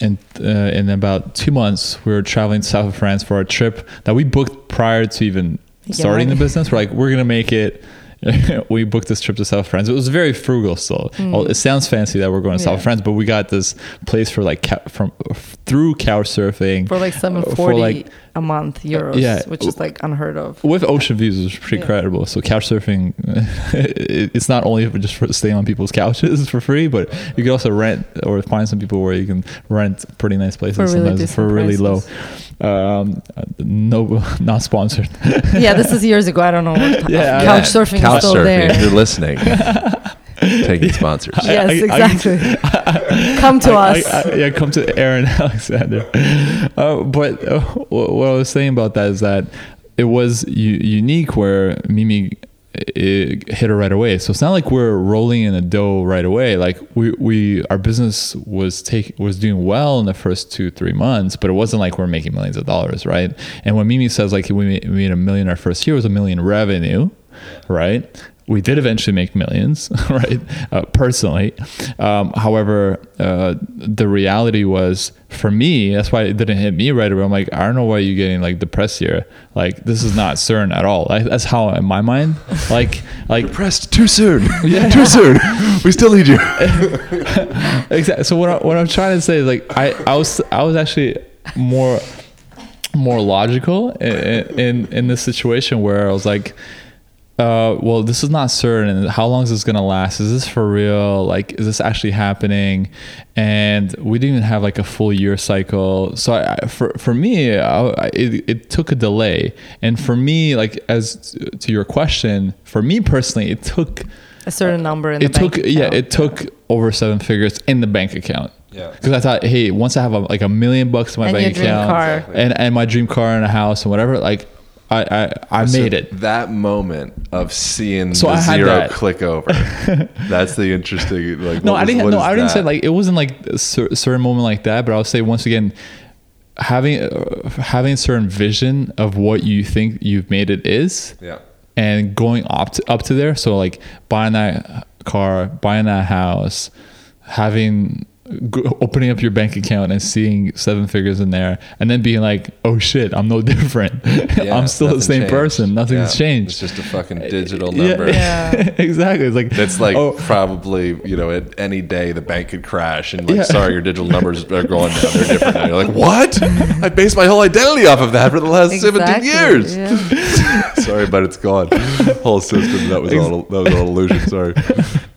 and uh, in about two months we were traveling south of France for a trip that we booked prior to even Yeah, starting the business. We're like, we're gonna make it. we booked this trip to South France. It was very frugal still. Well, it sounds fancy that we're going to Mm. Yeah. South France, but we got this place for like cou- from through couch surfing for like uh, 740 for like a month euros yeah. which is like unheard of with ocean views it was pretty Yeah. incredible. So couch surfing, it's not only for just for staying on people's couches for free, but you can also rent or find some people where you can rent pretty nice places For really sometimes decent for really low. Prices. Um, no, not sponsored. yeah, this is years ago. I don't know what Yeah, couch yeah. surfing Couch is still surfing. there. If you're listening, taking sponsors. yes, I- I- exactly. Come to I- us. I- I- yeah, come to Aaron Alexander. Uh, but uh, what I was saying about that is that it was u- unique where Mimi it hit her right away. So it's not like we're rolling in the dough right away. Like we, we our business was take was doing well in the first two three months, but it wasn't like we're making millions of dollars, right? And when Mimi says like we made, we made a million our first year it was a million revenue, right? We did eventually make millions, right? Uh, personally, um, however, uh, the reality was for me. That's why it didn't hit me right away. I'm like, I don't know why you're getting like depressed here. Like this is not certain at all. Like, that's how in my mind, like, like Depressed too soon. Yeah. too soon. We still need you. exactly. So what I, what I'm trying to say is like I I was I was actually more more logical in in, in this situation where I was like. Uh, well, this is not certain. How long is this gonna last? Is this for real? Like, is this actually happening? And we didn't even have like a full year cycle. So I, I- for for me, I, I- it, it took a delay. And for me, like as to your question, for me personally, it took a certain number in the it bank took yeah it took over seven figures in the bank account Yeah. because i thought hey once i have a, like a million bucks in my And bank account car. And and my dream car and a house and whatever like i i, I So made it That moment of seeing So the I had zero that. click over. that's the interesting. Like, no what i didn't no i didn't say like it wasn't like a certain moment like that but i'll say once again having uh, having a certain vision of what you think you've made it is Yeah. and going up to, up to there so like buying that car buying that house having opening up your bank account and seeing seven figures in there and then being like oh shit i'm no different Yeah, i'm still the same changed. person nothing's Yeah, changed It's just a fucking uh, digital number. Yeah. exactly it's like That's like oh, probably you know at any day the bank could crash and like Yeah. sorry your digital numbers are going down they're different now. You're like what? I based my whole identity off of that for the last seventeen years. yeah. sorry, but it's gone. Whole system that was all that was all illusion. Sorry,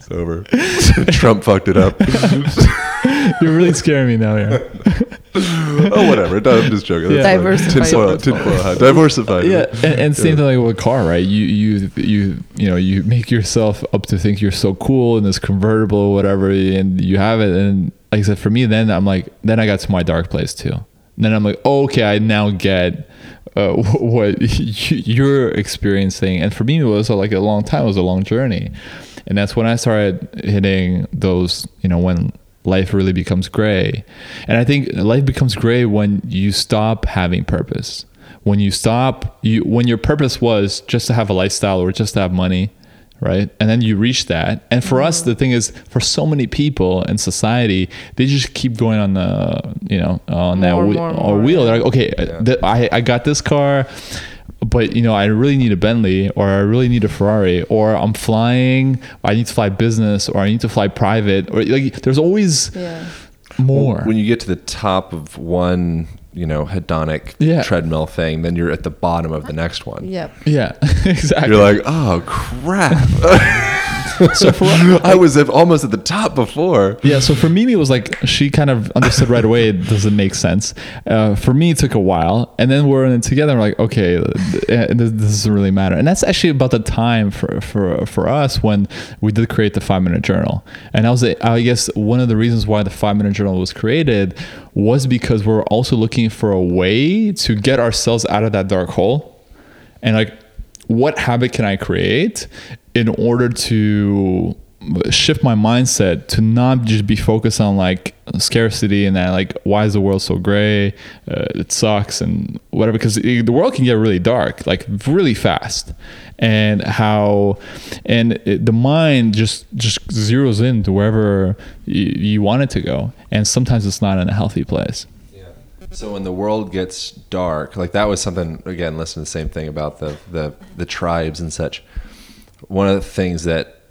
it's over. Trump fucked it up. you're really scaring me now yeah. oh whatever. No, I'm just joking. Yeah. Diversified. Tinfoil, tinfoil hat. Diversified. yeah and, and same thing like with a car right you you you you know you make yourself up to think you're so cool in this convertible or whatever and you have it and like i said for me then i'm like then i got to my dark place too and then i'm like oh, okay i now get uh, what you're experiencing and for me it was like a long time it was a long journey and that's when i started hitting those you know when life really becomes gray. And i think life becomes gray when you stop having purpose. When you stop you when your purpose was just to have a lifestyle or just to have money right? And then you reach that. And for us the thing is for so many people in society they just keep going on the you know on that More, whe- more, or more, wheel. They're like okay th- I, I got this car but you know i really need a bentley or i really need a ferrari or i'm flying i need to fly business or i need to fly private or like there's always yeah. more When you get to the top of one, you know, hedonic Yeah. treadmill thing, then you're at the bottom of the next one. Yep. yeah exactly You're like, oh crap! so for I was at, almost at the top before. Yeah, so for Mimi it was like she kind of understood right away it doesn't make sense. Uh, for me it took a while, and then we're in it together. And we're like, okay, th- uh, this, this doesn't really matter, and that's actually about the time for for for us when we did create the five minute journal. And I was, I guess, one of the reasons why the five minute journal was created was because we're also looking for a way to get ourselves out of that dark hole, and like what habit can I create in order to shift my mindset to not just be focused on like scarcity and that like why is the world so gray uh, it sucks and whatever because the world can get really dark like really fast and how and it, the mind just just zeroes in to wherever you, you want it to go and sometimes it's not in a healthy place So when the world gets dark, like that was something again. Listen to the same thing about the the the tribes and such. One of the things that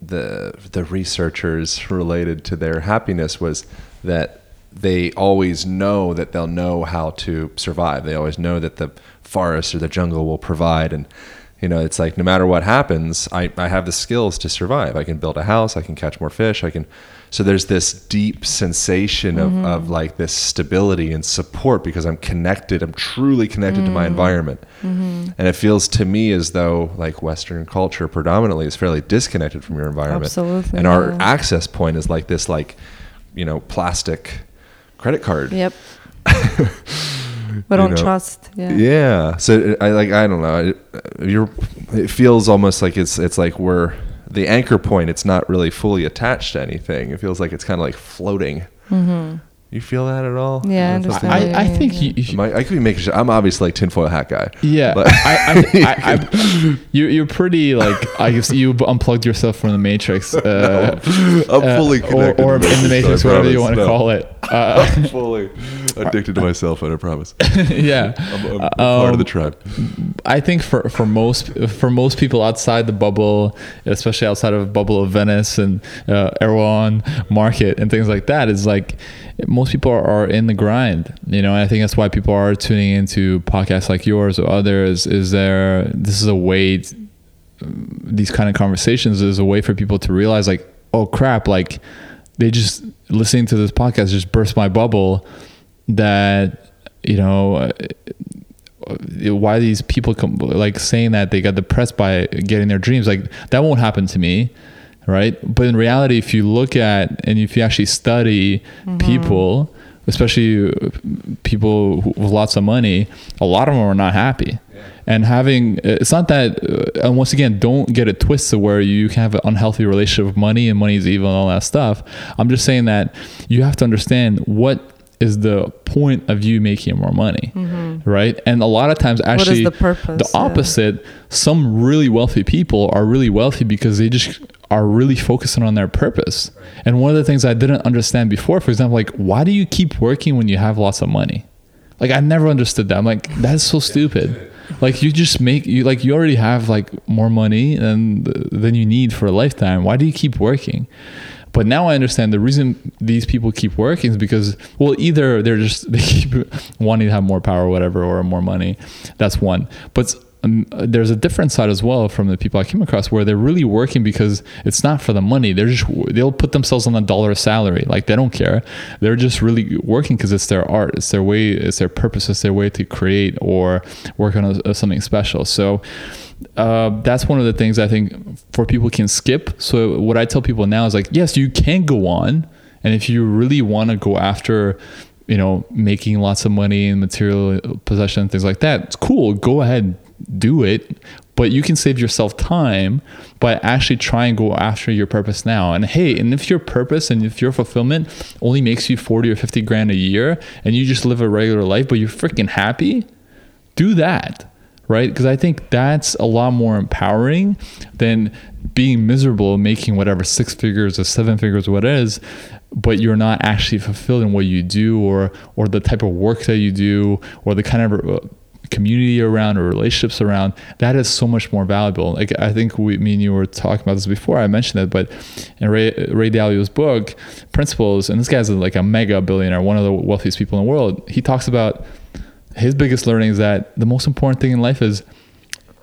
the the researchers related to their happiness was that they always know that they'll know how to survive. They always know that the forest or the jungle will provide. And you know it's like no matter what happens I, I have the skills to survive. I can build a house. I can catch more fish. I can so there's this deep sensation of, mm-hmm. of like this stability and support because i'm connected i'm truly connected to my mm-hmm. environment mm-hmm. and it feels to me as though like western culture predominantly is fairly disconnected from your environment Absolutely, and our yeah. access point is like this like you know plastic credit card Yep. We don't know. trust. Yeah. yeah. So I like I don't know. It, you're. It feels almost like it's it's like we're the anchor point. It's not really fully attached to anything. It feels like it's kind of like floating. Mm-hmm. You feel that at all? Yeah, I understand. something- I, I think yeah. you, you Am I, I could be making sure. I'm obviously like tinfoil hat guy. Yeah, But- I, I, I, I, you're, you're pretty like I guess you unplugged yourself from the Matrix, uh, I'm uh, fully or, connected. or to in the Matrix, I whatever you want to No. call it. Uh, I'm fully addicted to my cell phone. I promise. yeah, I'm, I'm a part of the Um, tribe. I think for, for most for most people outside the bubble, especially outside of bubble of Venice and uh, Erewhon Market and things like that, is like most people are, are in the grind. You know, and I think that's why people are tuning into podcasts like yours or others. Is there this is a way these kind of conversations is a way for people to realize like oh crap like they just listening to this podcast just burst my bubble that you know uh, why these people come like saying that they got depressed by getting their dreams like that won't happen to me right? But in reality, if you look at and if you actually study people, especially people with lots of money, a lot of them are not happy. And having it's not that, uh, and once again, don't get it twisted where you can have an unhealthy relationship with money and money is evil and all that stuff. I'm just saying that you have to understand what is the point of you making more money, right? And a lot of times, Mm-hmm. actually, the the Yeah. opposite. Some really wealthy people are really wealthy because they just are really focusing on their purpose. And one of the things I didn't understand before, for example, like why do you keep working when you have lots of money? Like I never understood that. I'm like, that's so stupid. Like you just make you like you already have like more money than than you need for a lifetime. Why do you keep working? But now I understand the reason these people keep working is because well either they're just they keep wanting to have more power or whatever or more money. That's one. But um, there's a different side as well from the people I came across where they're really working because it's not for the money. They're just they'll put themselves on a dollar salary. Like they don't care. They're just really working because it's their art. It's their way. It's their purpose. It's their way to create or work on a, something special. So uh, that's one of the things I think for people can skip. So what I tell people now is like, yes, you can go on, and if you really want to go after you know making lots of money and material possession things like that it's cool go ahead do it but you can save yourself time by actually trying to go after your purpose now. And hey and if your purpose and if your fulfillment only makes you 40 or 50 grand a year and you just live a regular life but you're freaking happy do that right? Because i think that's a lot more empowering than being miserable making whatever six figures or seven figures what it is but you're not actually fulfilled in what you do or or the type of work that you do or the kind of community around or relationships around that is so much more valuable. Like i think we me and you were talking about this before i mentioned it but in ray, ray dalio's book principles and this guy's like a mega billionaire one of the wealthiest people in the world he talks about his biggest learning is that the most important thing in life is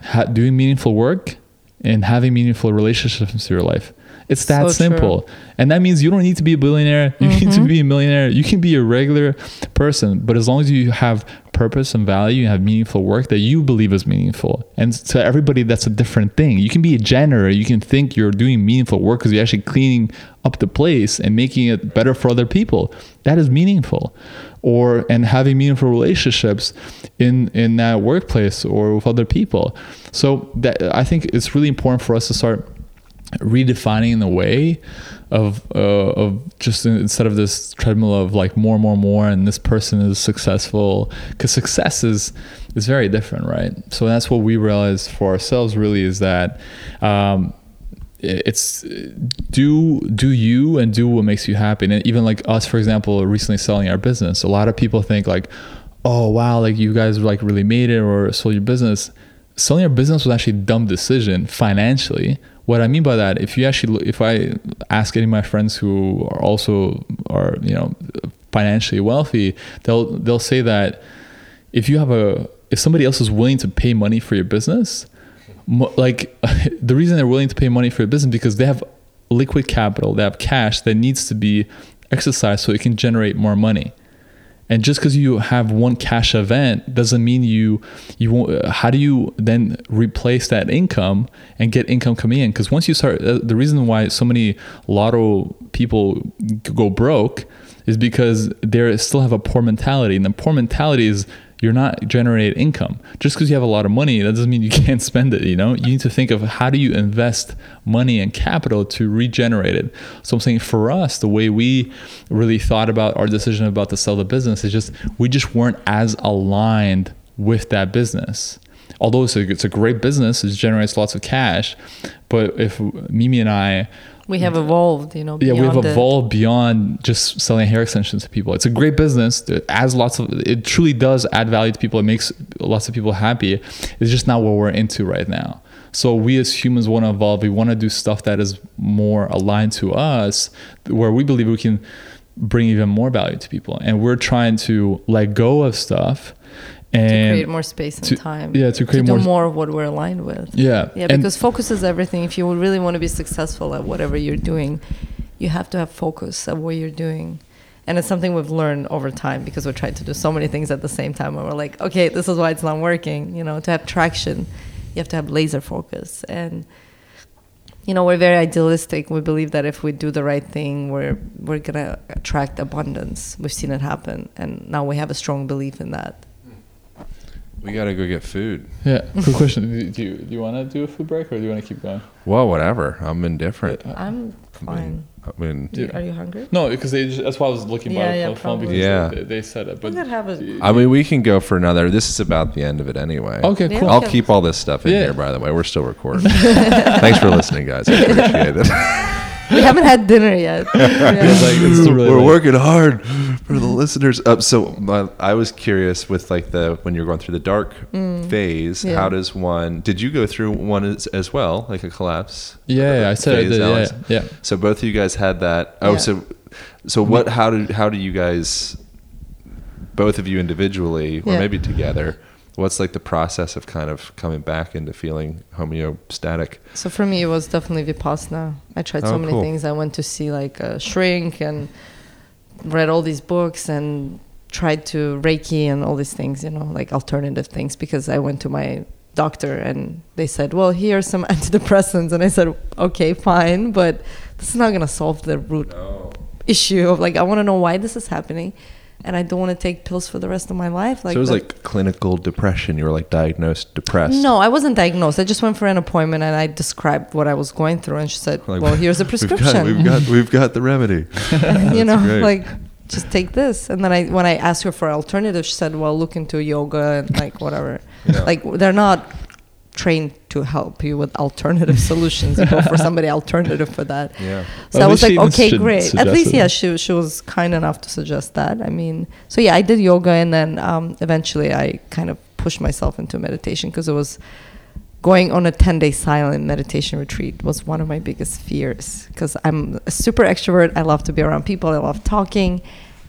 ha- doing meaningful work and having meaningful relationships in your life it's that So simple true. Mm-hmm. and that means you don't need to be a billionaire. You need to be a millionaire. You can be a regular person but as long as you have purpose and value and have meaningful work that you believe is meaningful. And to everybody that's a different thing. You can be a janitor. You can think you're doing meaningful work because you're actually cleaning up the place and making it better for other people. That is meaningful. Or and having meaningful relationships in in that workplace or with other people. So that i think it's really important for us to start redefining the way of uh, of just instead of this treadmill of like more more more and this person is successful because success is is very different right? So that's what we realized for ourselves really is that um it's do do you and do what makes you happy. And even like us for example recently selling our business a lot of people think like oh wow like you guys like really made it or sold your business. Selling your business was actually a dumb decision financially what i mean by that if you actually if i ask any of my friends who are also are you know financially wealthy they'll they'll say that if you have a if somebody else is willing to pay money for your business like the reason they're willing to pay money for your business because they have liquid capital they have cash that needs to be exercised so it can generate more money and just because you have one cash event doesn't mean you you won't how do you then replace that income and get income coming in? Because once you start uh, the reason why so many lotto people go broke is because they still have a poor mentality. And the poor mentality is you're not generating income. Just because you have a lot of money that doesn't mean you can't spend it you know? You need to think of how do you invest money and capital to regenerate it. So i'm saying for us the way we really thought about our decision about to sell the business is just we just weren't as aligned with that business. Although it's a, it's a great business it generates lots of cash but if mimi and i we have evolved, you know. yeah we have beyond it. evolved beyond just selling hair extensions to people. It's a great business. It adds lots of it truly does add value to people. It makes lots of people happy. It's just not what we're into right now. So we as humans want to evolve. We want to do stuff that is more aligned to us where we believe we can bring even more value to people. And we're trying to let go of stuff to create more space and to- time. yeah, to create do more- more of what we're aligned with. yeah Yeah, and- because focus is everything. If you really want to be successful at whatever you're doing, you have to have focus at what you're doing. And it's something we've learned over time because we're trying to do so many things at the same time. And we're like, okay, this is why it's not working. You know, to have traction, you have to have laser focus. And you know we're very idealistic we believe that if we do the right thing we're we're gonna attract abundance we've seen it happen and now we have a strong belief in that We got to go get food. Yeah. Quick question: Do do you do you want to do a food break or do you want to keep going? Well, whatever. I'm indifferent. i'm I fine mean, I mean, Do- are you hungry No, because they just, that's why I was looking Yeah, by yeah, the phone because probably. Yeah. they, they said it. we could have a I mean, we can go for another. This is about the end of it anyway. okay, Yeah. cool. I'll keep all this stuff in Yeah. here, by the way. We're still recording. Thanks for listening, guys. I appreciate it. we haven't had dinner yet Yeah. Like, it's really We're like- working hard for the listeners. Up. so my, I was curious with like the when you're going through the dark mm. phase. Yeah. How does one? Did you go through one as, as well, like a collapse? Yeah, yeah, I said I phase, did, yeah, Alex? yeah. So both of you guys had that. Oh, Yeah. so so mm. what? How do how do you guys, both of you individually or Yeah. maybe together? What's like the process of kind of coming back into feeling homeostatic? So for me, it was definitely Vipassana. I tried oh, so Oh, many cool. things. I went to see like a shrink and read all these books and tried to Reiki and all these things, you know, like alternative things because I went to my doctor and they said, well, here are some antidepressants. And I said, okay, fine, but this is not going to solve the root oh. issue of like, I want to know why this is happening. And I don't want to take pills for the rest of my life. Like so it was that- like clinical depression. You were like diagnosed depressed. no, I wasn't diagnosed. I just went for an appointment and I described what I was going through, and she said, Like, "Well, here's a We've got, prescription. we've got we've got the remedy. you know, great. like just take this." And then I, when I asked her for alternative, she said, "Well, look into yoga and like whatever. Yeah. Like they're not trained to help you with alternative solutions. Go for somebody alternative for that." Yeah. So At I was like, okay, great. At least, yeah, she she was kind enough to suggest that. I mean, so yeah, I did yoga, and then um, eventually I kind of pushed myself into meditation because it was going on a 10 day silent meditation retreat was one of my biggest fears because I'm a super extrovert. I love to be around people. I love talking.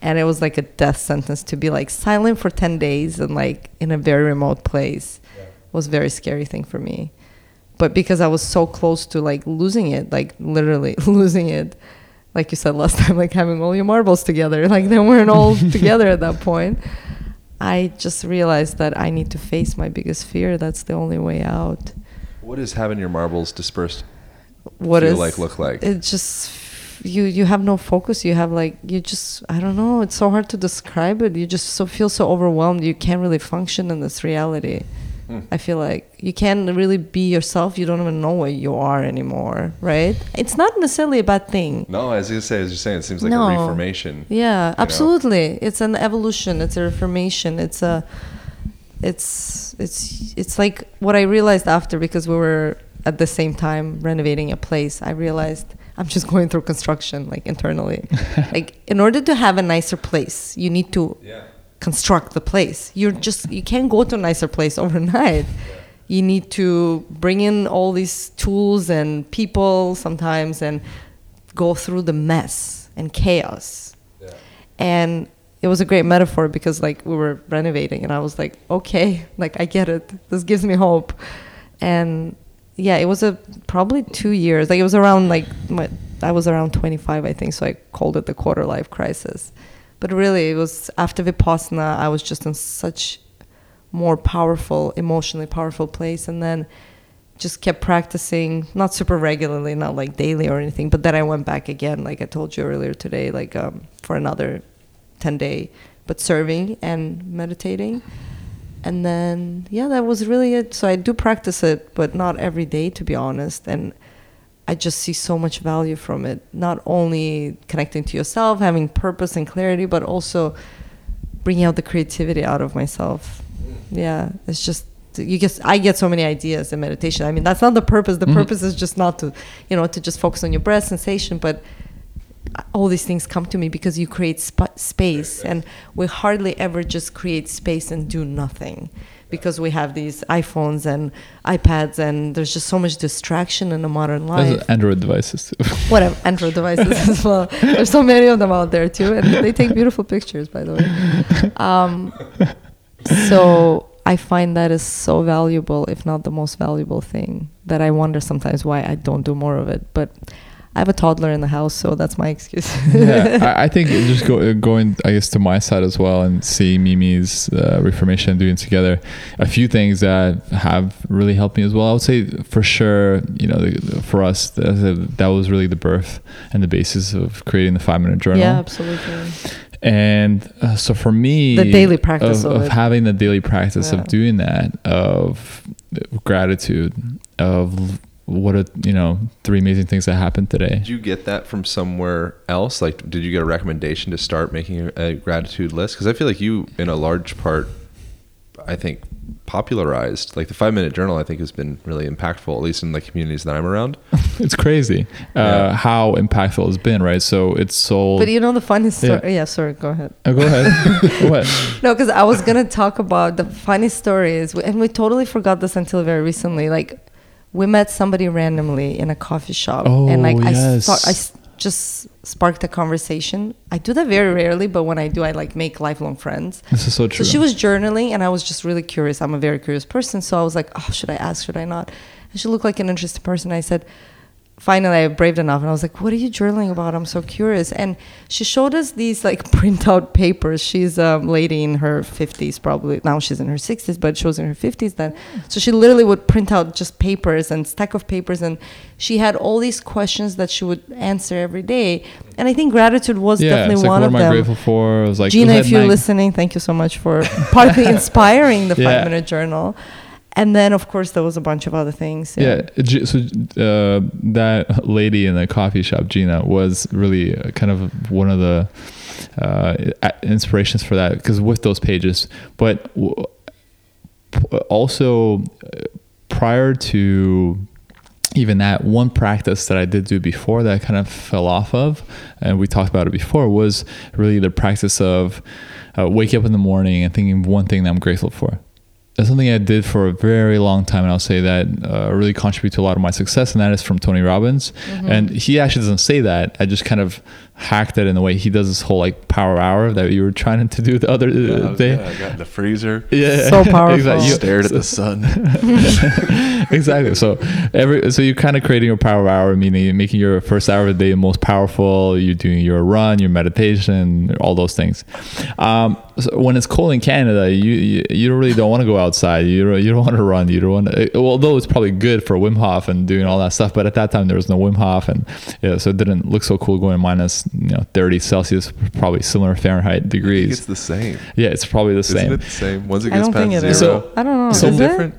And it was like a death sentence to be like silent for 10 days and like in a very remote place was a very scary thing for me but because I was so close to like losing it, like literally losing it, like you said last time, like having all your marbles together, like they weren't all together at that point. I just realized that I need to face my biggest fear. That's the only way out. What is having your marbles dispersed What feel is like look like? It just you you have no focus. You have like you just I don't know. It's so hard to describe it. You just so feel so overwhelmed. You can't really function in this reality. Hmm. I feel like you can't really be yourself. You don't even know where you are anymore, right? It's not necessarily a bad thing. No, as you say, as you're saying, it seems like No. a reformation. Yeah, know? absolutely. It's an evolution. It's a reformation. It's a, it's it's it's like what I realized after because we were at the same time renovating a place. I realized I'm just going through construction like internally. like in order to have a nicer place, you need to Yeah. Construct the place. You're just you can't go to a nicer place overnight. You need to bring in all these tools and people sometimes and go through the mess and chaos. And it was a great metaphor because like we were renovating and I was like, okay, like I get it. This gives me hope. And yeah, it was a probably 2 years. Like it was around like my I was around 25 I think, so I called it the quarter life crisis. But really, it was after Vipassana, I was just in such more powerful, emotionally powerful place. And then just kept practicing, not super regularly, not like daily or anything. But then I went back again, like I told you earlier today, like um, for another 10 day, but serving and meditating. And then, yeah, that was really it. So I do practice it, but not every day, to be honest. And I just see so much value from it. Not only connecting to yourself, having purpose and clarity, but also bringing out the creativity out of myself. Yeah, it's just you get I get so many ideas in meditation. I mean, that's not the purpose. The Mhm. purpose is just not to, you know, to just focus on your breath sensation, but all these things come to me because you create sp- space and we hardly ever just create space and do nothing because we have these iPhones and iPads and there's just so much distraction in the modern life There's Android devices too. whatever Android devices as well. There's so many of them out there too, and they take beautiful pictures, by the way. Um, so I find that is so valuable, if not the most valuable thing. That I wonder sometimes why I don't do more of it. But I have a toddler in the house, so that's my excuse. yeah, I, I think just go, going, I guess, to my side as well, and seeing Mimi's uh, reformation doing together, a few things that have really helped me as well. I would say for sure, you know, the, for us, that, that was really the birth and the basis of creating the five minute journal. yeah, absolutely. And uh, so for me, The daily practice of, of of having the daily practice Yeah. of doing that, of gratitude, of what are you know three amazing things that happened today. Did you get that from somewhere else? Like, did you get a recommendation to start making a, a gratitude list? Because I feel like you, in a large part, I think popularized like the five minute journal. I think has been really impactful, at least in the communities that I'm around. It's crazy uh, how impactful it's been, right? So it's sold. But you know the funny story. Yeah. Yeah, sorry, go ahead. Oh, go ahead. what? No, because I was gonna talk about the funny stories, and we totally forgot this until very recently. Like, we met somebody randomly in a coffee shop, and oh, like Oh, I, yes. start, I s- just sparked a conversation. I do that very rarely, but when I do, I like make lifelong friends. This is so true. So she was journaling, and I was just really curious. I'm a very curious person, so I was like, "Oh, should I ask? Should I not?" And she looked like an interesting person. I said, finally, I braved enough, and I was like, "What are you journaling about? I'm so curious." And she showed us these like printout papers. She's a lady in her 50s, probably now she's in her 60s, but she was in her 50s then. So she literally would print out just papers and stack of papers, and she had all these questions that she would answer every day. And I think gratitude was yeah, definitely like, one what of am I them. grateful for? It was like Gina, if you're listening, thank you so much for partly inspiring the Yeah. five minute journal. And then, of course, there was a bunch of other things. Yeah, G- so uh, that lady in the coffee shop, Gina, was really uh, kind of one of the uh, inspirations for that because with those pages, but also uh, prior to even that one practice that I did do before that I kind of fell off of, and we talked about it before, was really the practice of uh, waking up in the morning and thinking one thing that I'm grateful for. That's something I did for a very long time, and I'll say that uh, really contributed to a lot of my success, and that is from Tony Robbins. And he actually doesn't say that. I just kind of hacked it in the way he does this whole like power hour that you were trying to do the other uh, day. I got in the freezer, Yeah, So powerful. exactly. You- stared at the sun. exactly. So every so you're kind of creating your power hour, meaning you're making your first hour of the day most powerful. You're doing your run, your meditation, all those things. Um, so when it's cold in Canada, you you, you really don't want to go outside. You don't, you don't want to run. You don't want to. Although it's probably good for Wim Hof and doing all that stuff, but at that time there was no Wim Hof, and yeah, so it didn't look so cool going minus you know 30 Celsius, probably similar Fahrenheit degrees. it's the same. Yeah, it's probably the same. Isn't it the same? Once it I gets don't past think it zero, is. So- I don't know. So is it?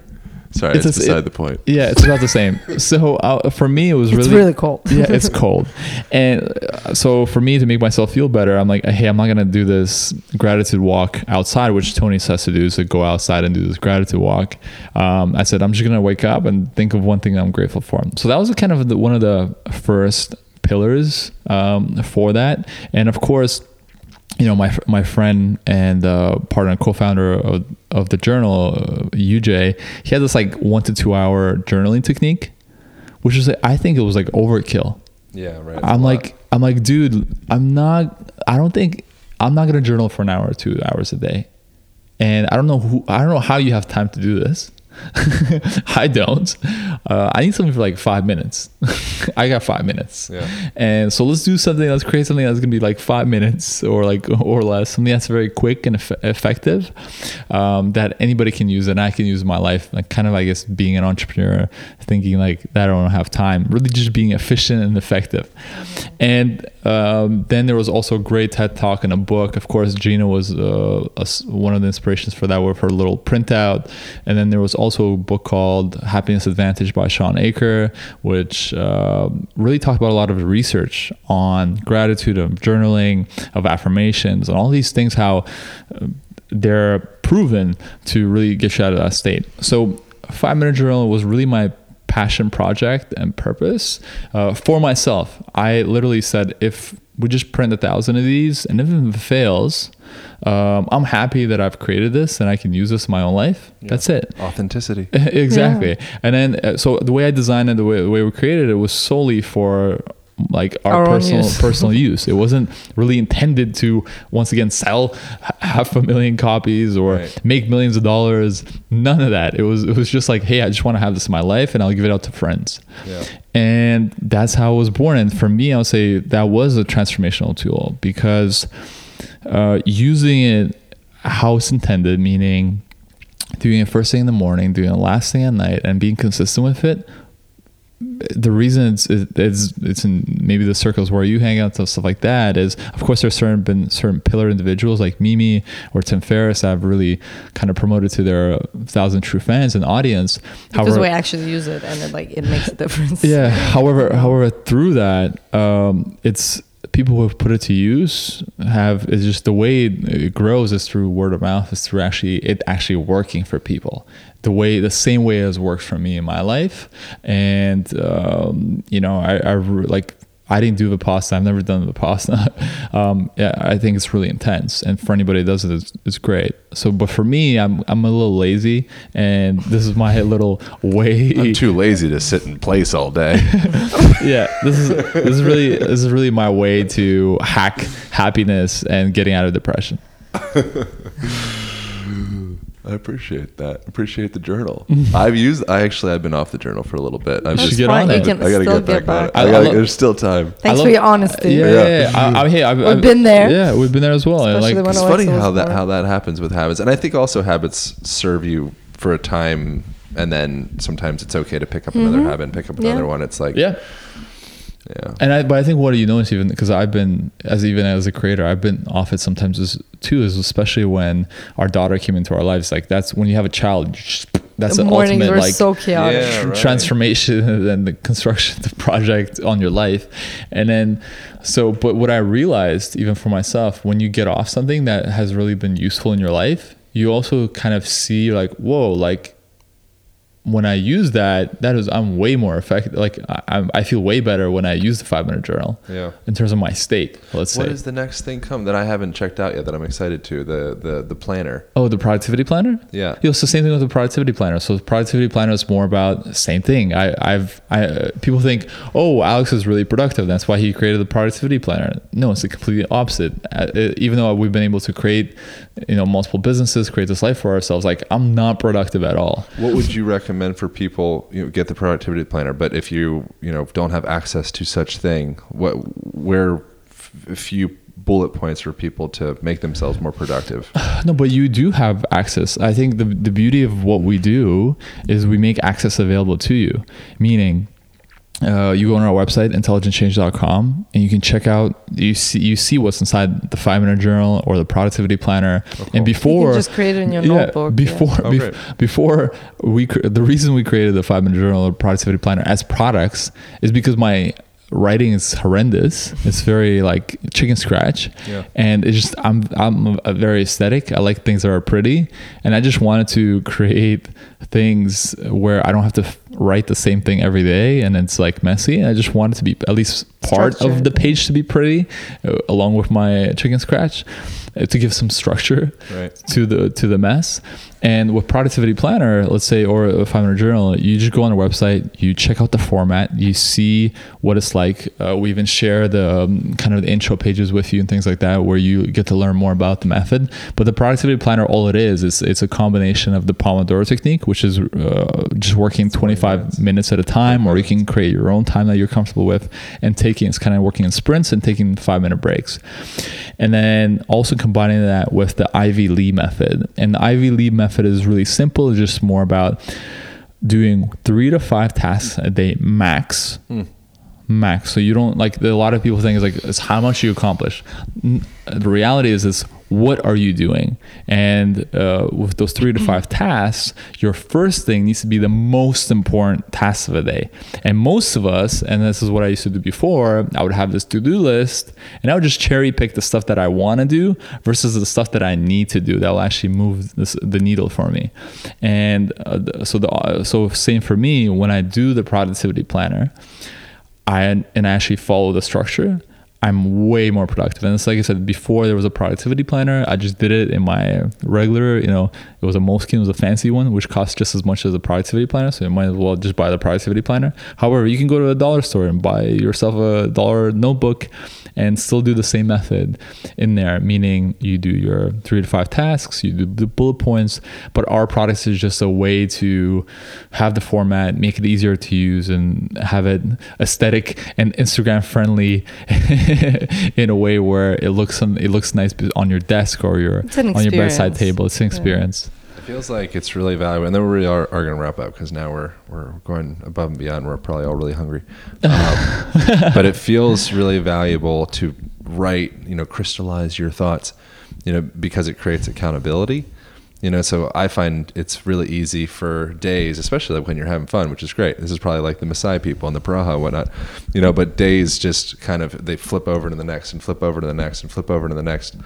Different. Sorry, It's it's, a- beside it- the point. Yeah, it's about the same. So uh, for me, it was It's really really cold. yeah, it's cold. And uh, so for me to make myself feel better, I'm like, hey, I'm not gonna do this gratitude walk outside, which Tony says to do, is to go outside and do this gratitude walk. Um, I said I'm just gonna wake up and think of one thing I'm grateful for. So that was kind of the, one of the first pillars um, for that. And of course, you know, my my friend and uh, partner and co-founder of, of the journal, uh, UJ, he had this like one to two hour journaling technique, which is I think it was like overkill. Yeah, right. I'm like I'm like, dude, I'm not. I don't think I'm not gonna journal for an hour or two hours a day, and I don't know who. I don't know how you have time to do this. I don't. Uh, I need something for like five minutes. I got five minutes. Yeah. And so let's do something. Let's create something that's gonna be like five minutes or like or less. Something that's very quick and eff- effective um, that anybody can use and I can use in my life. Like kind of I guess being an entrepreneur, thinking like that I don't have time. Really just being efficient and effective. And um, then there was also a great TED talk and a book. Of course, Gina was uh, a one of the inspirations for that with her little printout. And then there was also a book called Happiness Advantage by Shawn Achor, which uh, really talked about a lot of research on gratitude, of journaling, of affirmations, and all these things, how uh, they're proven to really get you out of that state. So, Five Minute Journal was really my passion project and purpose uh, for myself. I literally said, if we just print a thousand of these, and if it fails, um, I'm happy that I've created this and I can use this in my own life. That's it. authenticity. exactly. And then, uh, so the way I designed it, the way, the way we created it was solely for like our, Our personal use. personal use. It wasn't really intended to once again sell h- half a million copies or Right. make millions of dollars. None of that. It was it was just like, hey, I just want to have this in my life, and I'll give it out to friends. Yeah. And that's how it was born. And for me, I would say that was a transformational tool because uh, using it how it's intended, meaning doing it first thing in the morning, doing it last thing at night, and being consistent with it. The reason it's it's it's in maybe the circles where you hang out and stuff like that is, of course, there's certain been certain pillar individuals like Mimi or Tim Ferriss that have really kind of promoted to their thousand true fans and audience. because we actually use it and it like it makes a difference. Yeah. However, however, through that, um, it's people who have put it to use have it's just the way it grows is through word of mouth. Is through actually it actually working for people. The way the same way as works for me in my life, and um, you know, I, I like. I didn't do Vipassana. I've never done Vipassana. um, yeah, I think it's really intense, and for anybody that does it, it's, it's great. So, but for me, I'm I'm a little lazy, and this is my little way. I'm too lazy to sit in place all day. yeah this is this is really this is really my way to hack happiness and getting out of depression I appreciate that. Appreciate the journal. I've used. I actually I've been off the journal for a little bit. I've should just. get on it. I gotta get back, on it. I- I I gotta, love- there's still time. Thanks I for your honesty. yeah, Yeah. yeah, yeah. I, I, hey, I've, We've I've- been there. yeah we've been there as well Especially like It's funny how that born. how that happens with habits, and I think also habits serve you for a time, and then sometimes it's okay to pick up another habit and pick up Mm-hmm. Yeah. another one. It's like yeah yeah. and I, but I think what do you notice even because I've been as even as a creator I've been off it sometimes as, too is especially when our daughter came into our lives like that's when you have a child you just, that's the the ultimate were like so chaotic. Yeah. right. transformation and the construction of the project on your life and then so but what i realized even for myself when you get off something that has really been useful in your life you also kind of see like whoa like when I use that, that is I'm way more effective. Like I, I'm- feel way better when I use the five minute journal. Yeah. In terms of my state, let's What say. is the next thing come that I haven't checked out yet that I'm excited to? The the the planner. Oh, the productivity planner. Yeah. It's the same thing with the productivity planner. So the productivity planner is more about the same thing. I, I've, I, people think, oh, Alex is really productive. That's why he created the productivity planner. No, it's the completely opposite. Uh, even though we've been able to create, you know, multiple businesses, create this life for ourselves, like I'm not productive at all. What would you recommend for people? You know, get the productivity planner, but if you you know don't have access to such thing, what where a few bullet points for people to make themselves more productive? No, but you do have access. I think the the beauty of what we do is we make access available to you. Meaning, uh, you go on our website intelligentchange.com and you can check out you see you see what's inside the five minute journal or the productivity planner. And before just create it in your notebook, yeah. Before Oh, bef- great. before we cr- the reason we created the five minute journal or productivity planner as products is because my writing is horrendous. It's very like chicken scratch, Yeah. and it's just I'm I'm a very aesthetic. I like things that are pretty, and I just wanted to create things where I don't have to f- write the same thing every day, and it's like messy. I just want it to be at least part of the page to be pretty, uh, along with my chicken scratch, uh, to give some structure Right. to the to the mess. And with productivity planner, let's say, or a five minute journal, you just go on our website, you check out the format, you see what it's like. Uh, we even share the um, kind of the intro pages with you and things like that, where you get to learn more about the method. But the productivity planner, all it is, is it's a combination of the Pomodoro technique, which is uh, just working 25 minutes at a time, or you can create your own time that you're comfortable with, and taking it's kind of working in sprints and taking five minute breaks. And then also combining that with the Ivy Lee method. And the Ivy Lee method is really simple, it's just more about doing three to five tasks a day max. Hmm. Max. So you don't like a lot of people think is like it's how much you accomplish. The reality is is what are you doing? And uh, with those three to five tasks, your first thing needs to be the most important task of the day. And most of us, and this is what I used to do before, I would have this to-do list, and I would just cherry pick the stuff that I want to do versus the stuff that I need to do that will actually move this, the needle for me. And uh, so the uh, so same for me when I do the productivity planner. I and I actually follow the structure. I'm way more productive. And it's like I said before, there was a productivity planner. I just did it in my regular, you know, it was a Moleskine, it was a fancy one, which costs just as much as a productivity planner. So you might as well just buy the productivity planner. However, you can go to a dollar store and buy yourself a dollar notebook and still do the same method in there, meaning you do your three to five tasks, you do the bullet points, but our products is just a way to have the format, make it easier to use, and have it aesthetic and Instagram friendly in a way where it looks it looks nice on your desk or your on your bedside table. It's an Yeah. experience. It feels like it's really valuable, and then we really are, are going to wrap up because now we're we're going above and beyond. We're probably all really hungry, um, but it feels really valuable to write, you know, crystallize your thoughts, you know, because it creates accountability. You know, so I find it's really easy for days, especially when you're having fun, which is great. This is probably like the Maasai people and the Pirahã and whatnot, you know. But days just kind of they flip over to the next and flip over to the next and flip over to the next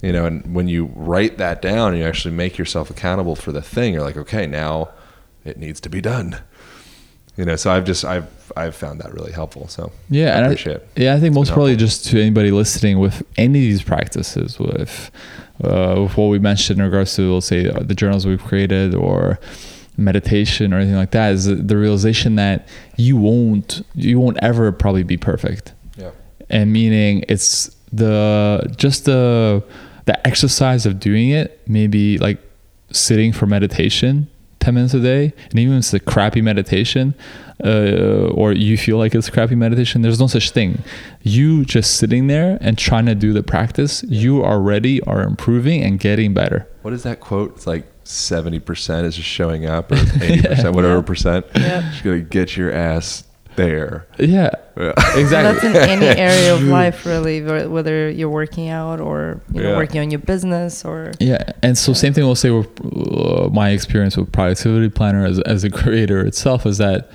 you know and when you write that down and you actually make yourself accountable for the thing you're like okay now it needs to be done you know so i've just i've i've found that really helpful so Yeah, I appreciate it. Yeah, I think most probably helpful. just to anybody listening with any of these practices, with uh, with what we mentioned in regards to, let's say, the journals we've created or meditation or anything like that, is the realization that you won't you won't ever probably be perfect, yeah. And meaning it's the just the the exercise of doing it, maybe like sitting for meditation 10 minutes a day and even if it's a crappy meditation uh, or you feel like it's crappy meditation there's no such thing. You just sitting there and trying to do the practice you already are improving and getting better. What is that quote? It's like 70% is just showing up or 80% whatever percent. Yeah. just gonna get your ass there. Yeah. Yeah. exactly. That's in any area of life, really, whether you're working out or you know Yeah. working on your business or Yeah, and so same thing we'll say with uh, my experience with productivity planner as as a creator itself is that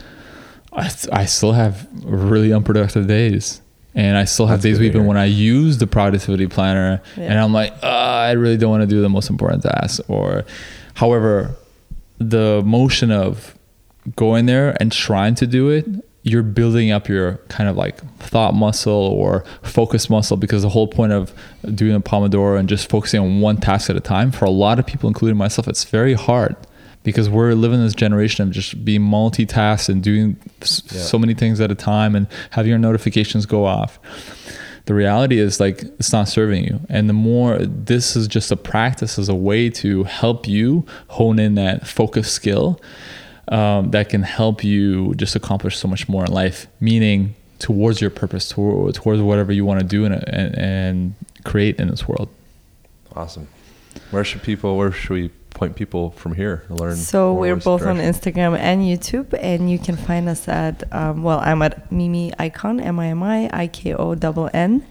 I, I still have really unproductive days, and I still have That's days good even when I use the productivity planner, and I'm like, uh, I really don't want to do the most important task, or, however, the motion of going there and trying to do it you're building up your kind of like thought muscle or focus muscle because the whole point of doing a pomodoro and just focusing on one task at a time for a lot of people including myself it's very hard because we're living this generation of just being multitasked and doing Yeah. so many things at a time and having your notifications go off. The reality is like it's not serving you. And the more this is just a practice as a way to help you hone in that focus skill um, that can help you just accomplish so much more in life meaning towards your purpose toward, towards whatever you want to do in it and, and create in this world awesome where should people where should we point people from here to learn So we're with both on? Instagram and YouTube, and you can find us at um, well, I'm at Mimi Ikonn, M I M I I K O double N,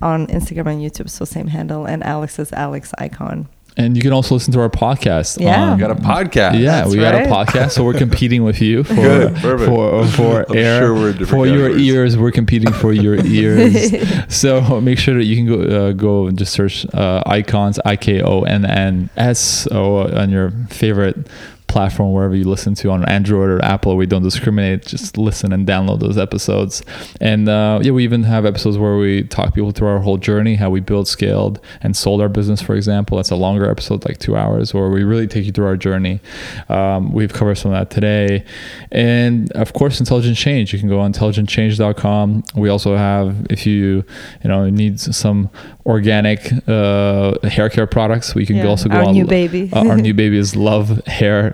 on Instagram and YouTube. So same handle, and Alex is Alex Ikonn. And you can also listen to our podcast Yeah. we got a podcast. Yeah That's we got a podcast so we're competing with you for Good, for for air sure we're in different for your categories. ears. We're competing for your ears. So make sure that you can go uh, go and just search uh, Ikonns i k o n n s o on your favorite platform wherever you listen to on android or apple we don't discriminate just listen and download those episodes. And uh, yeah we even have episodes where we talk people through our whole journey how we built scaled and sold our business for example. That's a longer episode like two hours where we really take you through our journey. Um, we've covered some of that today. And of course intelligent change. You can go on intelligentchange.com we also have if you you know need some organic uh, hair care products we can Yeah, also go our on new baby. uh, our new baby is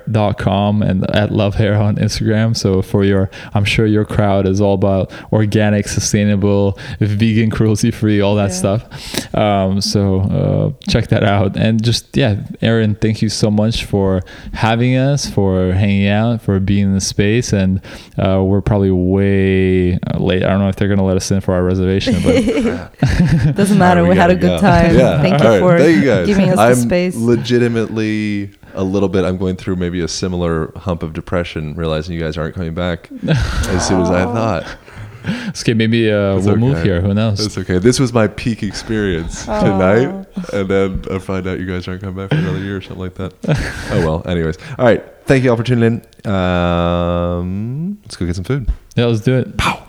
lovehair.com and at lovehair on Instagram. So for your, I'm sure your crowd is all about organic, sustainable, vegan, cruelty free, all that Yeah. stuff. Um, so uh, check that out. And just, yeah, Aaron, thank you so much for having us, for hanging out, for being in the space. And uh, we're probably way uh, late. I don't know if they're going to let us in for our reservation, but Doesn't matter. All right, we, had a gotta good time. Yeah. Thank you All right. for Thank you guys. giving us I'm the space. legitimately a little bit. I'm going through maybe a similar hump of depression, realizing you guys aren't coming back as soon as I thought. it's okay. Maybe uh, we'll move here. Who knows? That's okay. This was my peak experience tonight, and then I find out you guys aren't coming back for another year or something like that. oh well. Anyways, all right. Thank you all for tuning in. Um, let's go get some food. Yeah, let's do it. Pow.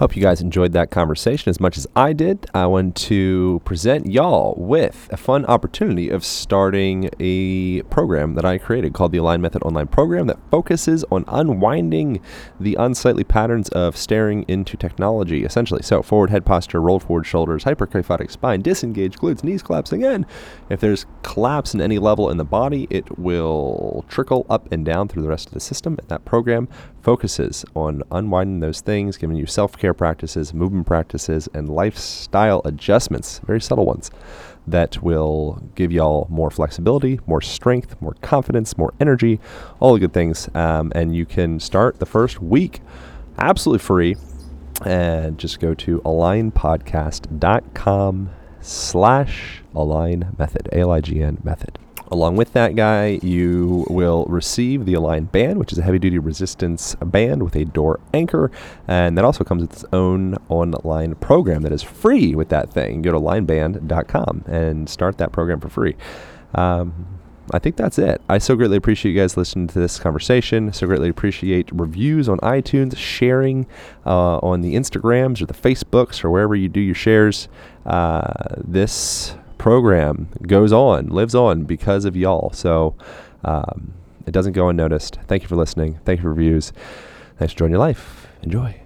Hope you guys enjoyed that conversation as much as I did. I want to present y'all with a fun opportunity of starting a program that I created called the Align Method Online Program that focuses on unwinding the unsightly patterns of staring into technology, essentially. So, forward head posture, rolled forward shoulders, hyperkyphotic spine, disengaged glutes, knees collapsing in. If there's collapse in any level in the body, it will trickle up and down through the rest of the system. And that program focuses on unwinding those things, giving you self care practices, movement practices, and lifestyle adjustments, very subtle ones, that will give y'all more flexibility, more strength, more confidence, more energy, all the good things. Um, and you can start the first week absolutely free and just go to alignpodcast.com slash align method, A-L-I-G-N method. Along with that guy, you will receive the Align band, which is a heavy duty resistance band with a door anchor. And that also comes with its own online program that is free with that thing. Go to alignband.com and start that program for free. Um, I think that's it. I so greatly appreciate you guys listening to this conversation. So greatly appreciate reviews on iTunes, sharing uh, on the Instagrams or the Facebooks or wherever you do your shares. Uh, this program goes on, lives on because of y'all. So um, it doesn't go unnoticed. Thank you for listening. Thank you for reviews. Thanks for joining your life. Enjoy.